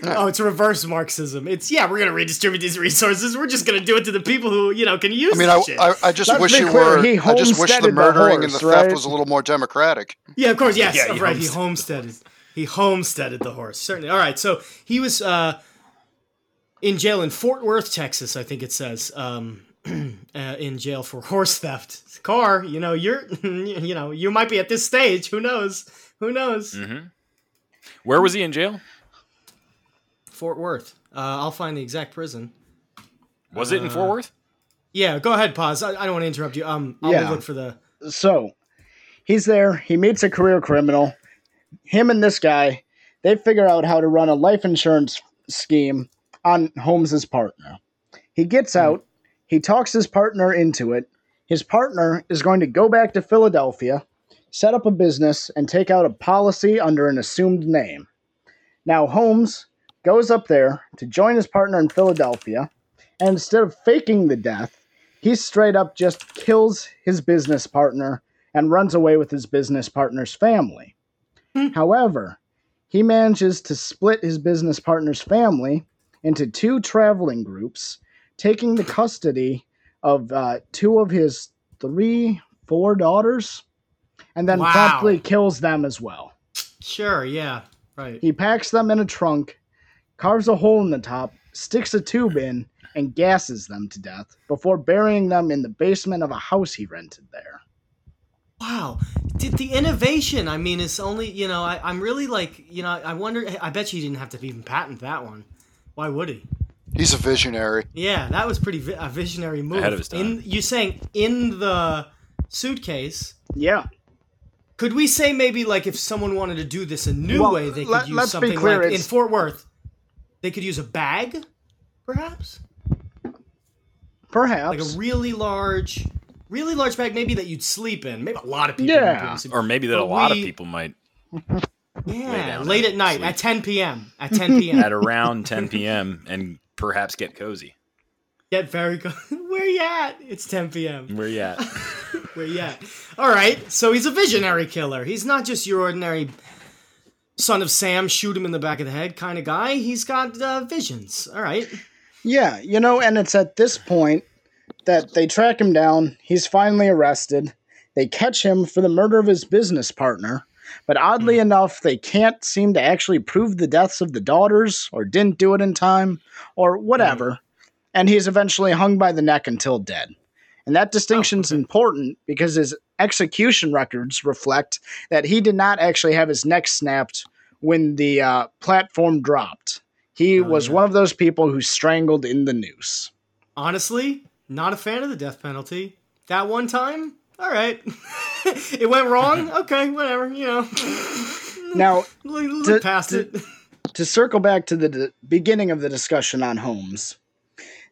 Oh, it's reverse Marxism. It's yeah, we're gonna redistribute these resources. We're just gonna do it to the people who you know can use. I mean, I, shit. I, I just Let's wish be you were. he I just wish the homesteaded the murdering and the theft right? was a little more democratic. Yeah, of course. Yes, Yeah, he right. He homesteaded. Homesteaded. He homesteaded the horse. Certainly. All right. So he was uh, in jail in Fort Worth, Texas. I think it says um, uh, in jail for horse theft. Car. You know, you're. You know, you might be at this stage. Who knows? Who knows? Mm. Where was he in jail? Fort Worth. Uh, I'll find the exact prison. Was it in Uh, Fort Worth? Yeah. Go ahead. Pause. I, I don't want to interrupt you. Um. I'll Yeah. look for the. So he's there. He meets a career criminal. Him and this guy, they figure out how to run a life insurance scheme on Holmes's partner. He gets hmm. out. He talks his partner into it. His partner is going to go back to Philadelphia, set up a business, and take out a policy under an assumed name. Now, Holmes goes up there to join his partner in Philadelphia, and instead of faking the death, he straight up just kills his business partner and runs away with his business partner's family. However, he manages to split his business partner's family into two traveling groups, taking the custody of uh, two of his three, four daughters, and then Wow. promptly kills them as well. Sure. Yeah. Right. He packs them in a trunk, carves a hole in the top, sticks a tube in, and gasses them to death before burying them in the basement of a house he rented there. Wow, Did the innovation. I mean, it's only you know. I, I'm really like you know. I wonder. I bet you didn't have to even patent that one. Why would he? He's a visionary. Yeah, that was pretty vi- a visionary move. Ahead of his time. In you saying in the suitcase. Yeah. Could we say maybe like if someone wanted to do this a new Well, way, they could let- use let's be something clear, like in Fort Worth, they could use a bag, perhaps, Perhaps. like a really large, really large bag, maybe that you'd sleep in. Maybe a lot of people. Yeah. able sleep- Or maybe that a But lot of people might Yeah, late at night sleep. at 10 p.m. At 10 p.m. at around 10 p.m. and perhaps get cozy. Get very good. Where you at? It's 10 p.m. Where you at? Where you at? All right. So he's a visionary killer. He's not just your ordinary son of Sam, shoot him in the back of the head kind of guy. He's got uh, visions. All right. Yeah, you know, and it's at this point that they track him down. He's finally arrested. They catch him for the murder of his business partner. But oddly enough, they can't seem to actually prove the deaths of the daughters or didn't do it in time or whatever. And he's eventually hung by the neck until dead. And that distinction distinction's important because his execution records reflect that he did not actually have his neck snapped when the uh, platform dropped. He Oh, was yeah. one of those people who strangled in the noose. Honestly, not a fan of the death penalty. That one time, all right. it went wrong. Okay, whatever. You know, Now, look, look To- past to- it. to circle back to the d- beginning of the discussion on Holmes,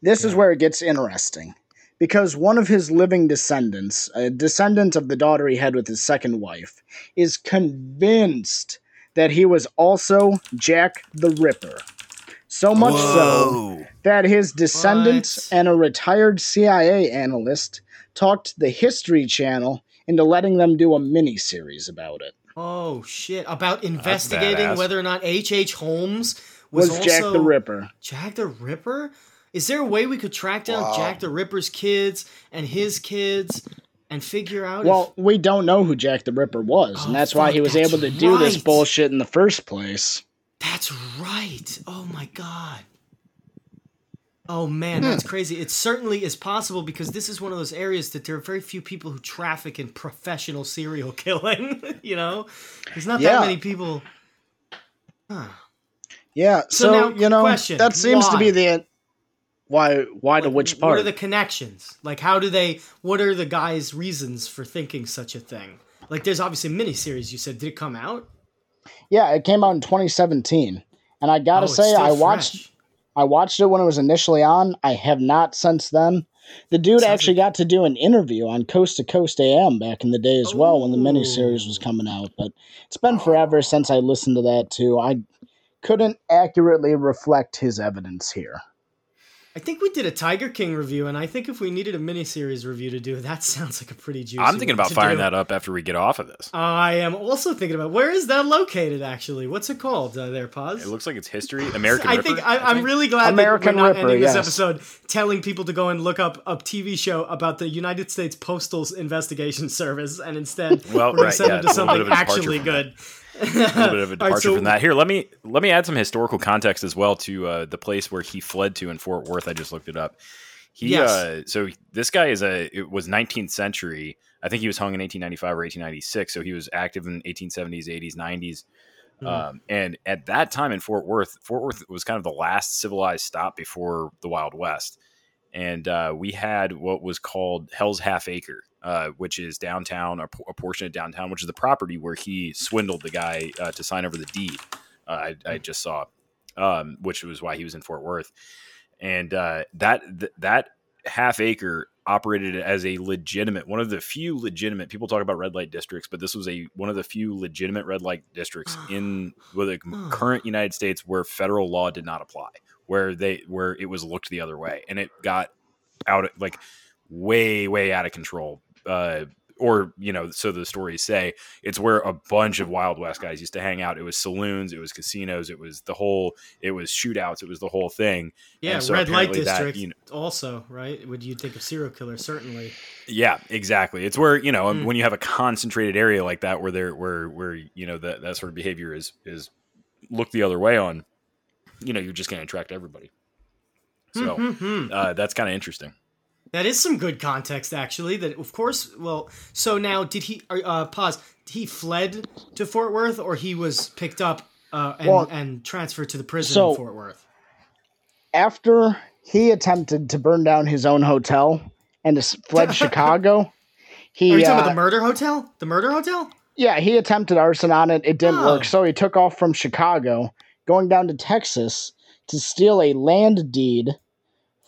this is where it gets interesting. Because one of his living descendants, a descendant of the daughter he had with his second wife, is convinced that he was also Jack the Ripper. So much so that his descendants What? and a retired CIA analyst talked the History Channel into letting them do a mini series about it. Oh shit! About investigating whether or not H. H. Holmes was, Was also Jack the Ripper? Jack the Ripper? Is there a way we could track down Wow. Jack the Ripper's kids and his kids and figure out? Well, we don't know who Jack the Ripper was, Oh, and that's why he was able to do this bullshit in the first place. That's right. Oh my god. Oh man, that's Hmm. crazy. It certainly is possible because this is one of those areas that there are very few people who traffic in professional serial killing. you know, there's not Yeah. that many people. Huh. Yeah. So So, now, you know question, that seems to be the why why to Like, which What are the connections? Like, how do they? What are the guys' reasons for thinking such a thing? Like, there's obviously a miniseries. You said, did it come out? Yeah, it came out in 2017, and I gotta Oh, say I watched fresh. I watched it when it was initially on. I have not since then. The dude Sounds actually got to do an interview on Coast to Coast AM back in the day as well when the miniseries was oh. coming out. But it's been forever since I listened to that too. I couldn't accurately reflect his evidence here. I think we did a Tiger King review, and I think if we needed a miniseries review to do, that sounds like a pretty juicy. I'm thinking one about to firing do. that up after we get off of this. I am also thinking about where is that located? Actually, what's it called? Uh, there, pause. It looks like it's history. American I Ripper. think I, I'm really glad American that we're not Ripper, ending this episode telling people to go and look up a TV show about the United States Postal Investigation Service, and instead Well, we're going right, to send yeah, it to it's a little something bit of a departure actually from good. A little bit of a All right, departure so- from that. Here, let me let me add some historical context as well to uh, the place where he fled to in Fort Worth. I just looked it up. He Yes. uh, so this guy is a it was 19th century. I think he was hung in 1895 or 1896. So he was active in 1870s, 80s, 90s. Mhm. Um, and at that time in Fort Worth, Fort Worth was kind of the last civilized stop before the Wild West. And uh, we had what was called Hell's Half Acre, uh, which is downtown, a, p- a portion of downtown, which is the property where he swindled the guy uh, to sign over the deed. Uh, I, I just saw, um, which was why he was in Fort Worth. And uh, that th- that half acre operated as a legitimate one of the few legitimate people talk about red light districts but this was a one of the few legitimate red light districts in well, the current united states where federal law did not apply where they where it was looked the other way and it got out like way way out of control uh or you know so the stories say it's where a bunch of wild west guys used to hang out it was saloons it was casinos it was the whole it was shootouts it was the whole thing Yeah, so red light apparently that, district. you know- also, right? Would you think of serial killer? Certainly. Yeah, exactly. It's where you know Mm. when you have a concentrated area like that, where there, where where you know that that sort of behavior is is looked the other way on. You know, you're just going to attract everybody. So Mhm. uh, that's kind of interesting. That is some good context, actually. That of course. Well, so now did he? Uh, pause. He fled to Fort Worth, or he was picked up uh, and, Well, and transferred to the prison so- in Fort Worth. After he attempted to burn down his own hotel and fled Chicago, he Are you talking uh, about the murder hotel? The murder hotel? Yeah, he attempted arson on it. It didn't Oh. work. So he took off from Chicago, going down to Texas to steal a land deed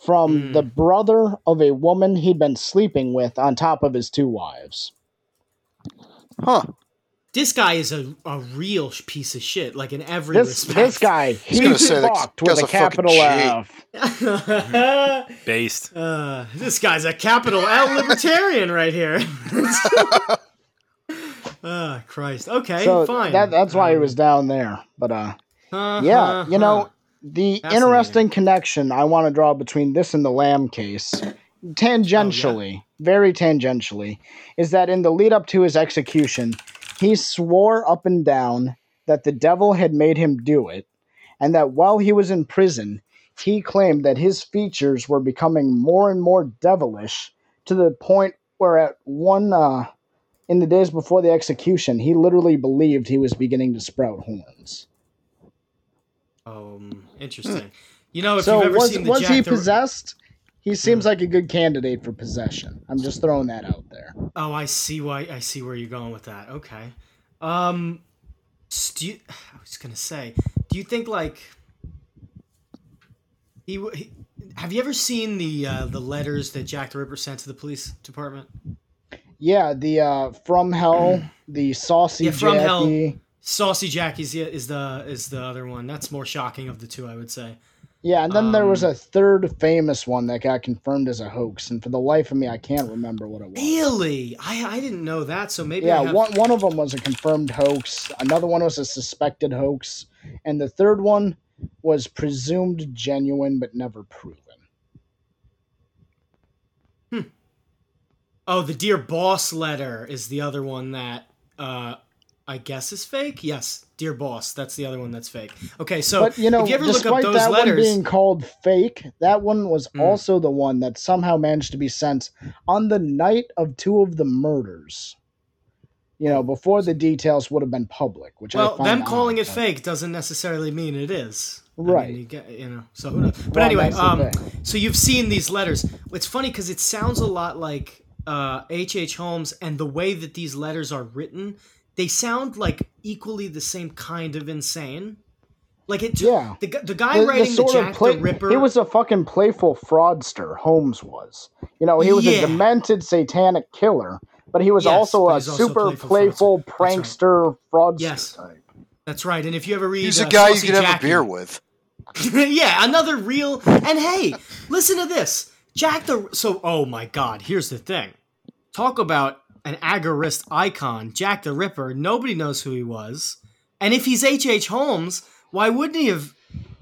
from Hmm. the brother of a woman he'd been sleeping with on top of his two wives. Huh. This guy is a, a real piece of shit, like in every This respect. this guy, he gonna say fucked guy's with a a capital G. F. Based. uh, this guy's a capital L libertarian right here. Ah, Christ. Okay, so fine. that, that's why he was down there. But uh, uh-huh, yeah, you know, huh. The interesting connection I want to draw between this and the Lam case, tangentially, very tangentially, is that in the lead up to his execution, he swore up and down that the devil had made him do it, and that while he was in prison, he claimed that his features were becoming more and more devilish to the point where at one uh, in the days before the execution, he literally believed he was beginning to sprout horns. Um, interesting. You know, if so you've ever was seen the was Jack he the- possessed? He seems like a good candidate for possession. I'm just throwing that out there. Oh, I see why. I see where you're going with that. Okay. Um, do you, I was gonna say, do you think like he, he have you ever seen the uh, the letters that Jack the Ripper sent to the police department? Yeah, the uh, from hell, the saucy Yeah, From Hell. Saucy Jackie's is the is the other one. That's more shocking of the two, I would say. Yeah, and then there was Um, a third famous one that got confirmed as a hoax, and for the life of me, I can't remember what it was. Really, I I didn't know that. So maybe I Yeah, have, one one of them was a confirmed hoax. Another one was a suspected hoax, and the third one was presumed genuine but never proven. Oh, the dear boss letter is the other one that uh I guess is fake. Yes, dear boss, that's the other one that's fake. Okay, so but you know, if you ever look despite up those that letters, one being called fake, that one was Mm. also the one that somehow managed to be sent on the night of two of the murders. you know, before the details would have been public. Which I Well, them calling it fake doesn't necessarily mean it is. I mean, Right. you, get, you know, so who knows? But Well, anyway, um, so you've seen these letters. It's funny because it sounds a lot like uh, H. H. Holmes, and the way that these letters are written, they sound like equally the same kind of insane. Like it, Yeah. The, the guy The- the writing the, sort of Jack play- the Ripper. He was a fucking playful fraudster. Holmes was. You know, he was Yeah. a demented satanic killer, but he was Yes, also a he's also super playful playful, fraudster. That's right. prankster fraudster Yes. type. That's right. And if you ever read, He's a uh, guy you can could have Jackie- a beer with. yeah, another real. And hey, listen to this. Jack the. So, oh my God, here's the thing. Talk about an agorist icon, Jack the Ripper. Nobody knows who he was. And if he's H. H. Holmes, why wouldn't he have.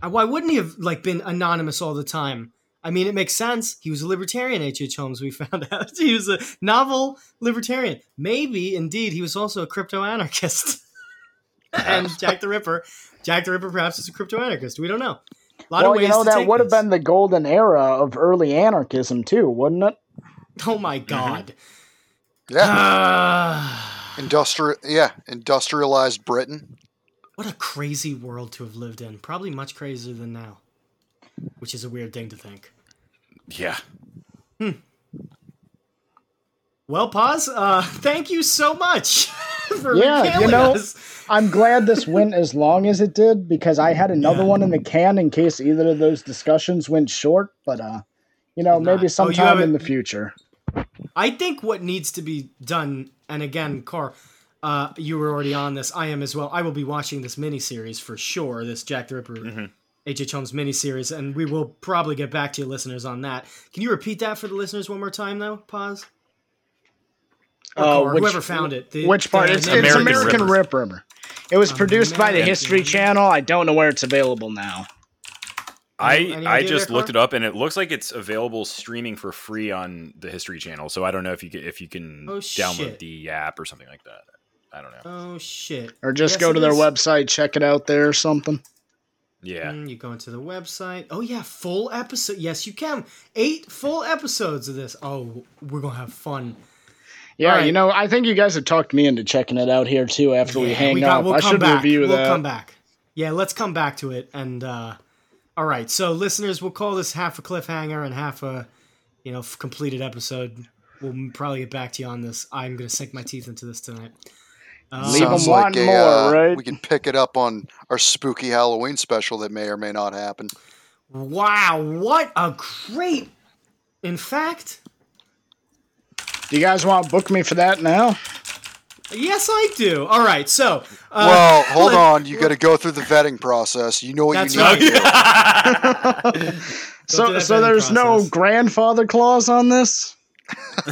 Why wouldn't he have like been anonymous all the time? I mean, it makes sense. He was a libertarian, H. H. Holmes. We found out he was a novel libertarian. Maybe, indeed, he was also a crypto anarchist. and Jack the Ripper, Jack the Ripper, perhaps is a crypto anarchist. We don't know. A lot Well, of ways you know, to that would have been the golden era of early anarchism, too, wouldn't it? Oh my mm-hmm. god. Yeah. Ah, Industrial yeah, industrialized Britain. what a crazy world to have lived in. Probably much crazier than now. Which is a weird thing to think. Yeah. Hmm. Well, pause. Uh, thank you so much for Yeah, you know- us. I'm glad this went as long as it did because I had another Yeah. one in the can in case either of those discussions went short. But uh, you know, Did not. Oh, maybe you sometime haven't- in the future. I think what needs to be done, and again, Carl, uh, you were already on this. I am as well. I will be watching this miniseries for sure. This Jack the Ripper, H. H. Holmes miniseries, and we will probably get back to you, listeners, on that. Can you repeat that for the listeners one more time, though? Pause. Or, Uh, which- whoever found it. The- Which part? the It's, it's American American Rip Ripper. River. It was produced by the History Ripper. Channel. I don't know where it's available now. I Any- any I just looked it up and it looks like it's available streaming for free on the History Channel. So I don't know if you can, if you can Oh, download the app or something like that. I don't know. Oh shit! Or just Yes, go to their is. website, check it out there or something. Yeah. Mm, You go into the website. Oh yeah, full episode. Yes, you can. Eight full episodes of this. Oh, we're gonna have fun. Yeah, All right. you know, I think you guys have talked me into checking it out here too after we Yeah, hang got- up. we'll I come should back. review we'll that. come back. Yeah, let's come back to it. And uh, all right, so listeners, we'll call this half a cliffhanger and half a, you know, f- completed episode. We'll probably get back to you on this. I'm gonna sink my teeth into this tonight. Um, Leave 'em Sounds like wanting a, more, uh, right? We can pick it up on our spooky Halloween special that may or may not happen. wow, what a great! In fact, Do you guys want to book me for that now? Yes, I do. All right, so uh, well, hold let- on. You got to go through the vetting process. You know what That's you need. right. to do. So, so vetting there's no grandfather clause on this.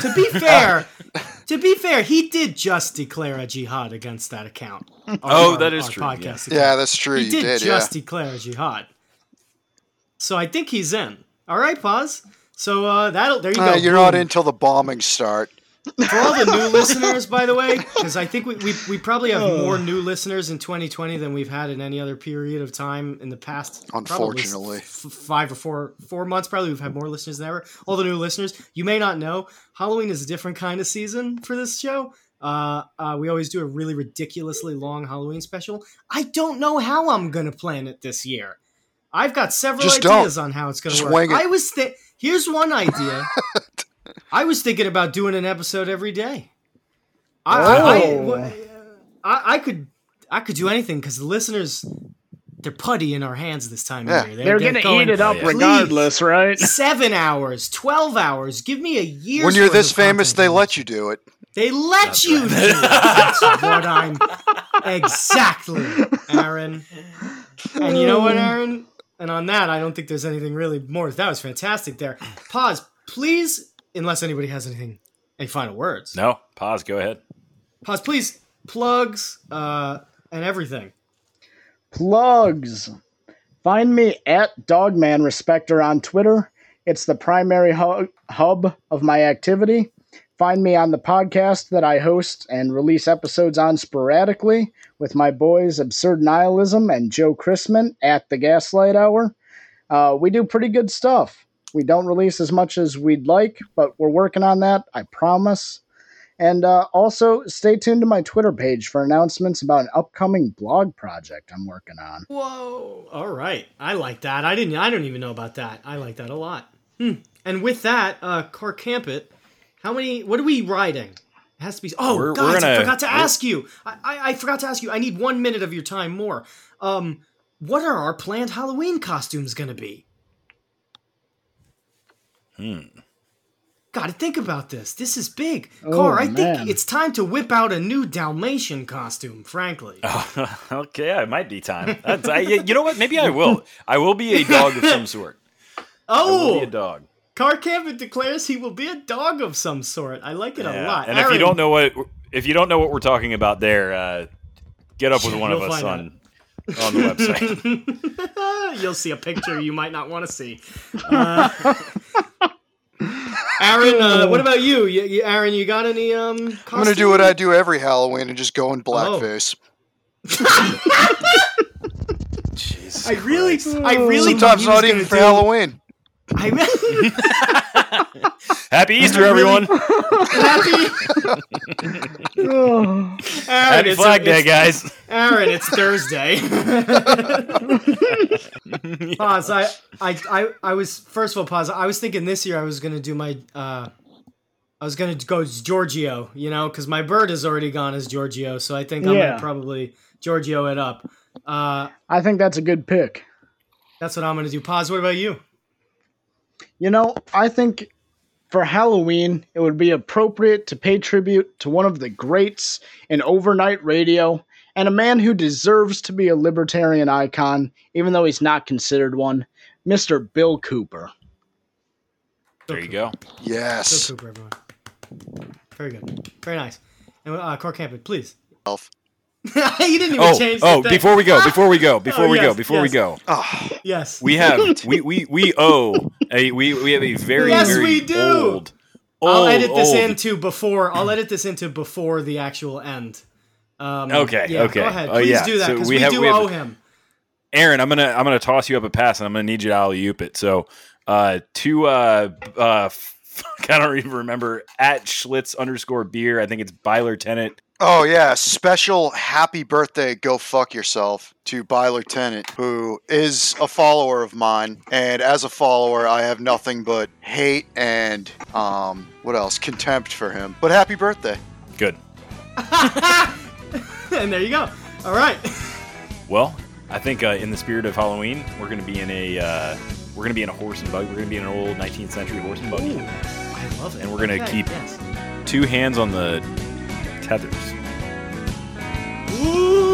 to be fair, to be fair, he did just declare a jihad against that account. Oh, Our- that is our true, Podcast yeah. account. Yeah, that's true. he did, did. just yeah. declare a jihad. So I think he's in. All right, pause. So uh, that'll there you Uh, go. you're not Boom. in till the bombings start. For all the new listeners, by the way, because I think we, we, we probably have Oh. more new listeners in 2020 than we've had in any other period of time in the past. Unfortunately. f- five or four four months. Probably we've had more listeners than ever. All the new listeners, you may not know, Halloween is a different kind of season for this show. Uh, uh, we always do a really ridiculously long Halloween special. I don't know how I'm gonna plan it this year. I've got several Just don't. ideas on how it's gonna work. it. I was th- here's one idea. I was thinking about doing an episode every day. I, I, Oh. I, I, I could I could do anything because the listeners they're putty in our hands this time Yeah. of year. They're, gonna going, eat it up regardless, right? Seven hours, twelve hours. Give me a year. When you're this famous, they let you do it. They let you do it. That's what I'm exactly, Aaron. And you know what, Aaron? And on that, I don't think there's anything really more. That was fantastic. There. Pause, please. Unless anybody has anything, any final words. No, pause. Go ahead. Pause, please. Plugs, uh, and everything. Plugs. Find me at Dogman Respecter on Twitter. It's the primary hu- hub of my activity. Find me on the podcast that I host and release episodes on sporadically with my boys Absurd Nihilism and Joe Chrisman at the Gaslight Hour. Uh, we do pretty good stuff. We don't release as much as we'd like, but we're working on that, I promise. And uh, also, stay tuned to my Twitter page for announcements about an upcoming blog project I'm working on. Whoa! All right, I like that. I didn't. I don't even know about that. I like that a lot. Hmm. And with that, uh, Car Campbell, how many? What are we riding? It has to be. Oh, We're- we're guys, I forgot to ask you. I, I, I forgot to ask you. I need one minute of your time more. Um, what are our planned Halloween costumes gonna be? Hmm. Gotta think about this. This is big. Oh, Car, I man. think it's time to whip out a new Dalmatian costume, frankly. okay, it might be time. That's, I, you know what? Maybe I will. I will be a dog of some sort. I will oh, be a dog. Car Campbell declares he will be a dog of some sort. I like it a lot. And if you don't know what if you don't know what we're talking about there, uh, get up with one of us find on on the website. You'll see a picture you might not want to see. Uh, Aaron, uh, what about you? you? you- Aaron, you got any um? I'm gonna do what I do every Halloween and just go in blackface. Jesus I really, Christ. I really thought Sometimes he was not gonna even for do- Halloween. I Happy Easter, everyone! happy. Aaron, Happy it's, Flag Day, it's- guys! Aaron, it's Thursday. pause. I, I, I, I was first of all pause. I was thinking this year I was gonna do my. uh I was gonna go as Giorgio, you know, because my bird has already gone as Giorgio, so I think I'm Yeah. gonna probably Giorgio it up. Uh, I think that's a good pick. that's what I'm gonna do. Pause. What about you? You know, I think for Halloween, it would be appropriate to pay tribute to one of the greats in overnight radio and a man who deserves to be a libertarian icon, even though he's not considered one, Mr. Bill Cooper. There you go. Yes. Bill Cooper, everyone. Very good. Very nice. And uh, Core Campbell, please. Elf. you didn't even Oh, change. the oh! Before we go, before we go, before Oh, we go, yes, before we go, Oh, yes, we have we we we owe a we we have a very Yes, very we do. old. I'll old, edit this old- into before. I'll edit this into before the actual end. Um, Okay, yeah, okay. Go ahead. Oh, Please yeah. do that So because we we, have- do we have- owe him. Aaron, I'm gonna I'm gonna toss you up a pass, and I'm gonna need you to alley oop it. So, uh, to uh, uh, I don't even remember at Schlitz underscore beer. I think it's Byler Tennant. Oh yeah! Special happy birthday, go fuck yourself to By Lieutenant, who is a follower of mine, and as a follower, I have nothing but hate and um, what else? Contempt for him. But happy birthday! Good. and there you go. All right. Well, I think uh, in the spirit of Halloween, we're gonna be in a uh, we're gonna be in a horse and buggy. We're gonna be in an old 19th century horse and buggy. Ooh, I love it. And we're gonna Okay, keep- yes. Two hands on the tethers. Ooh.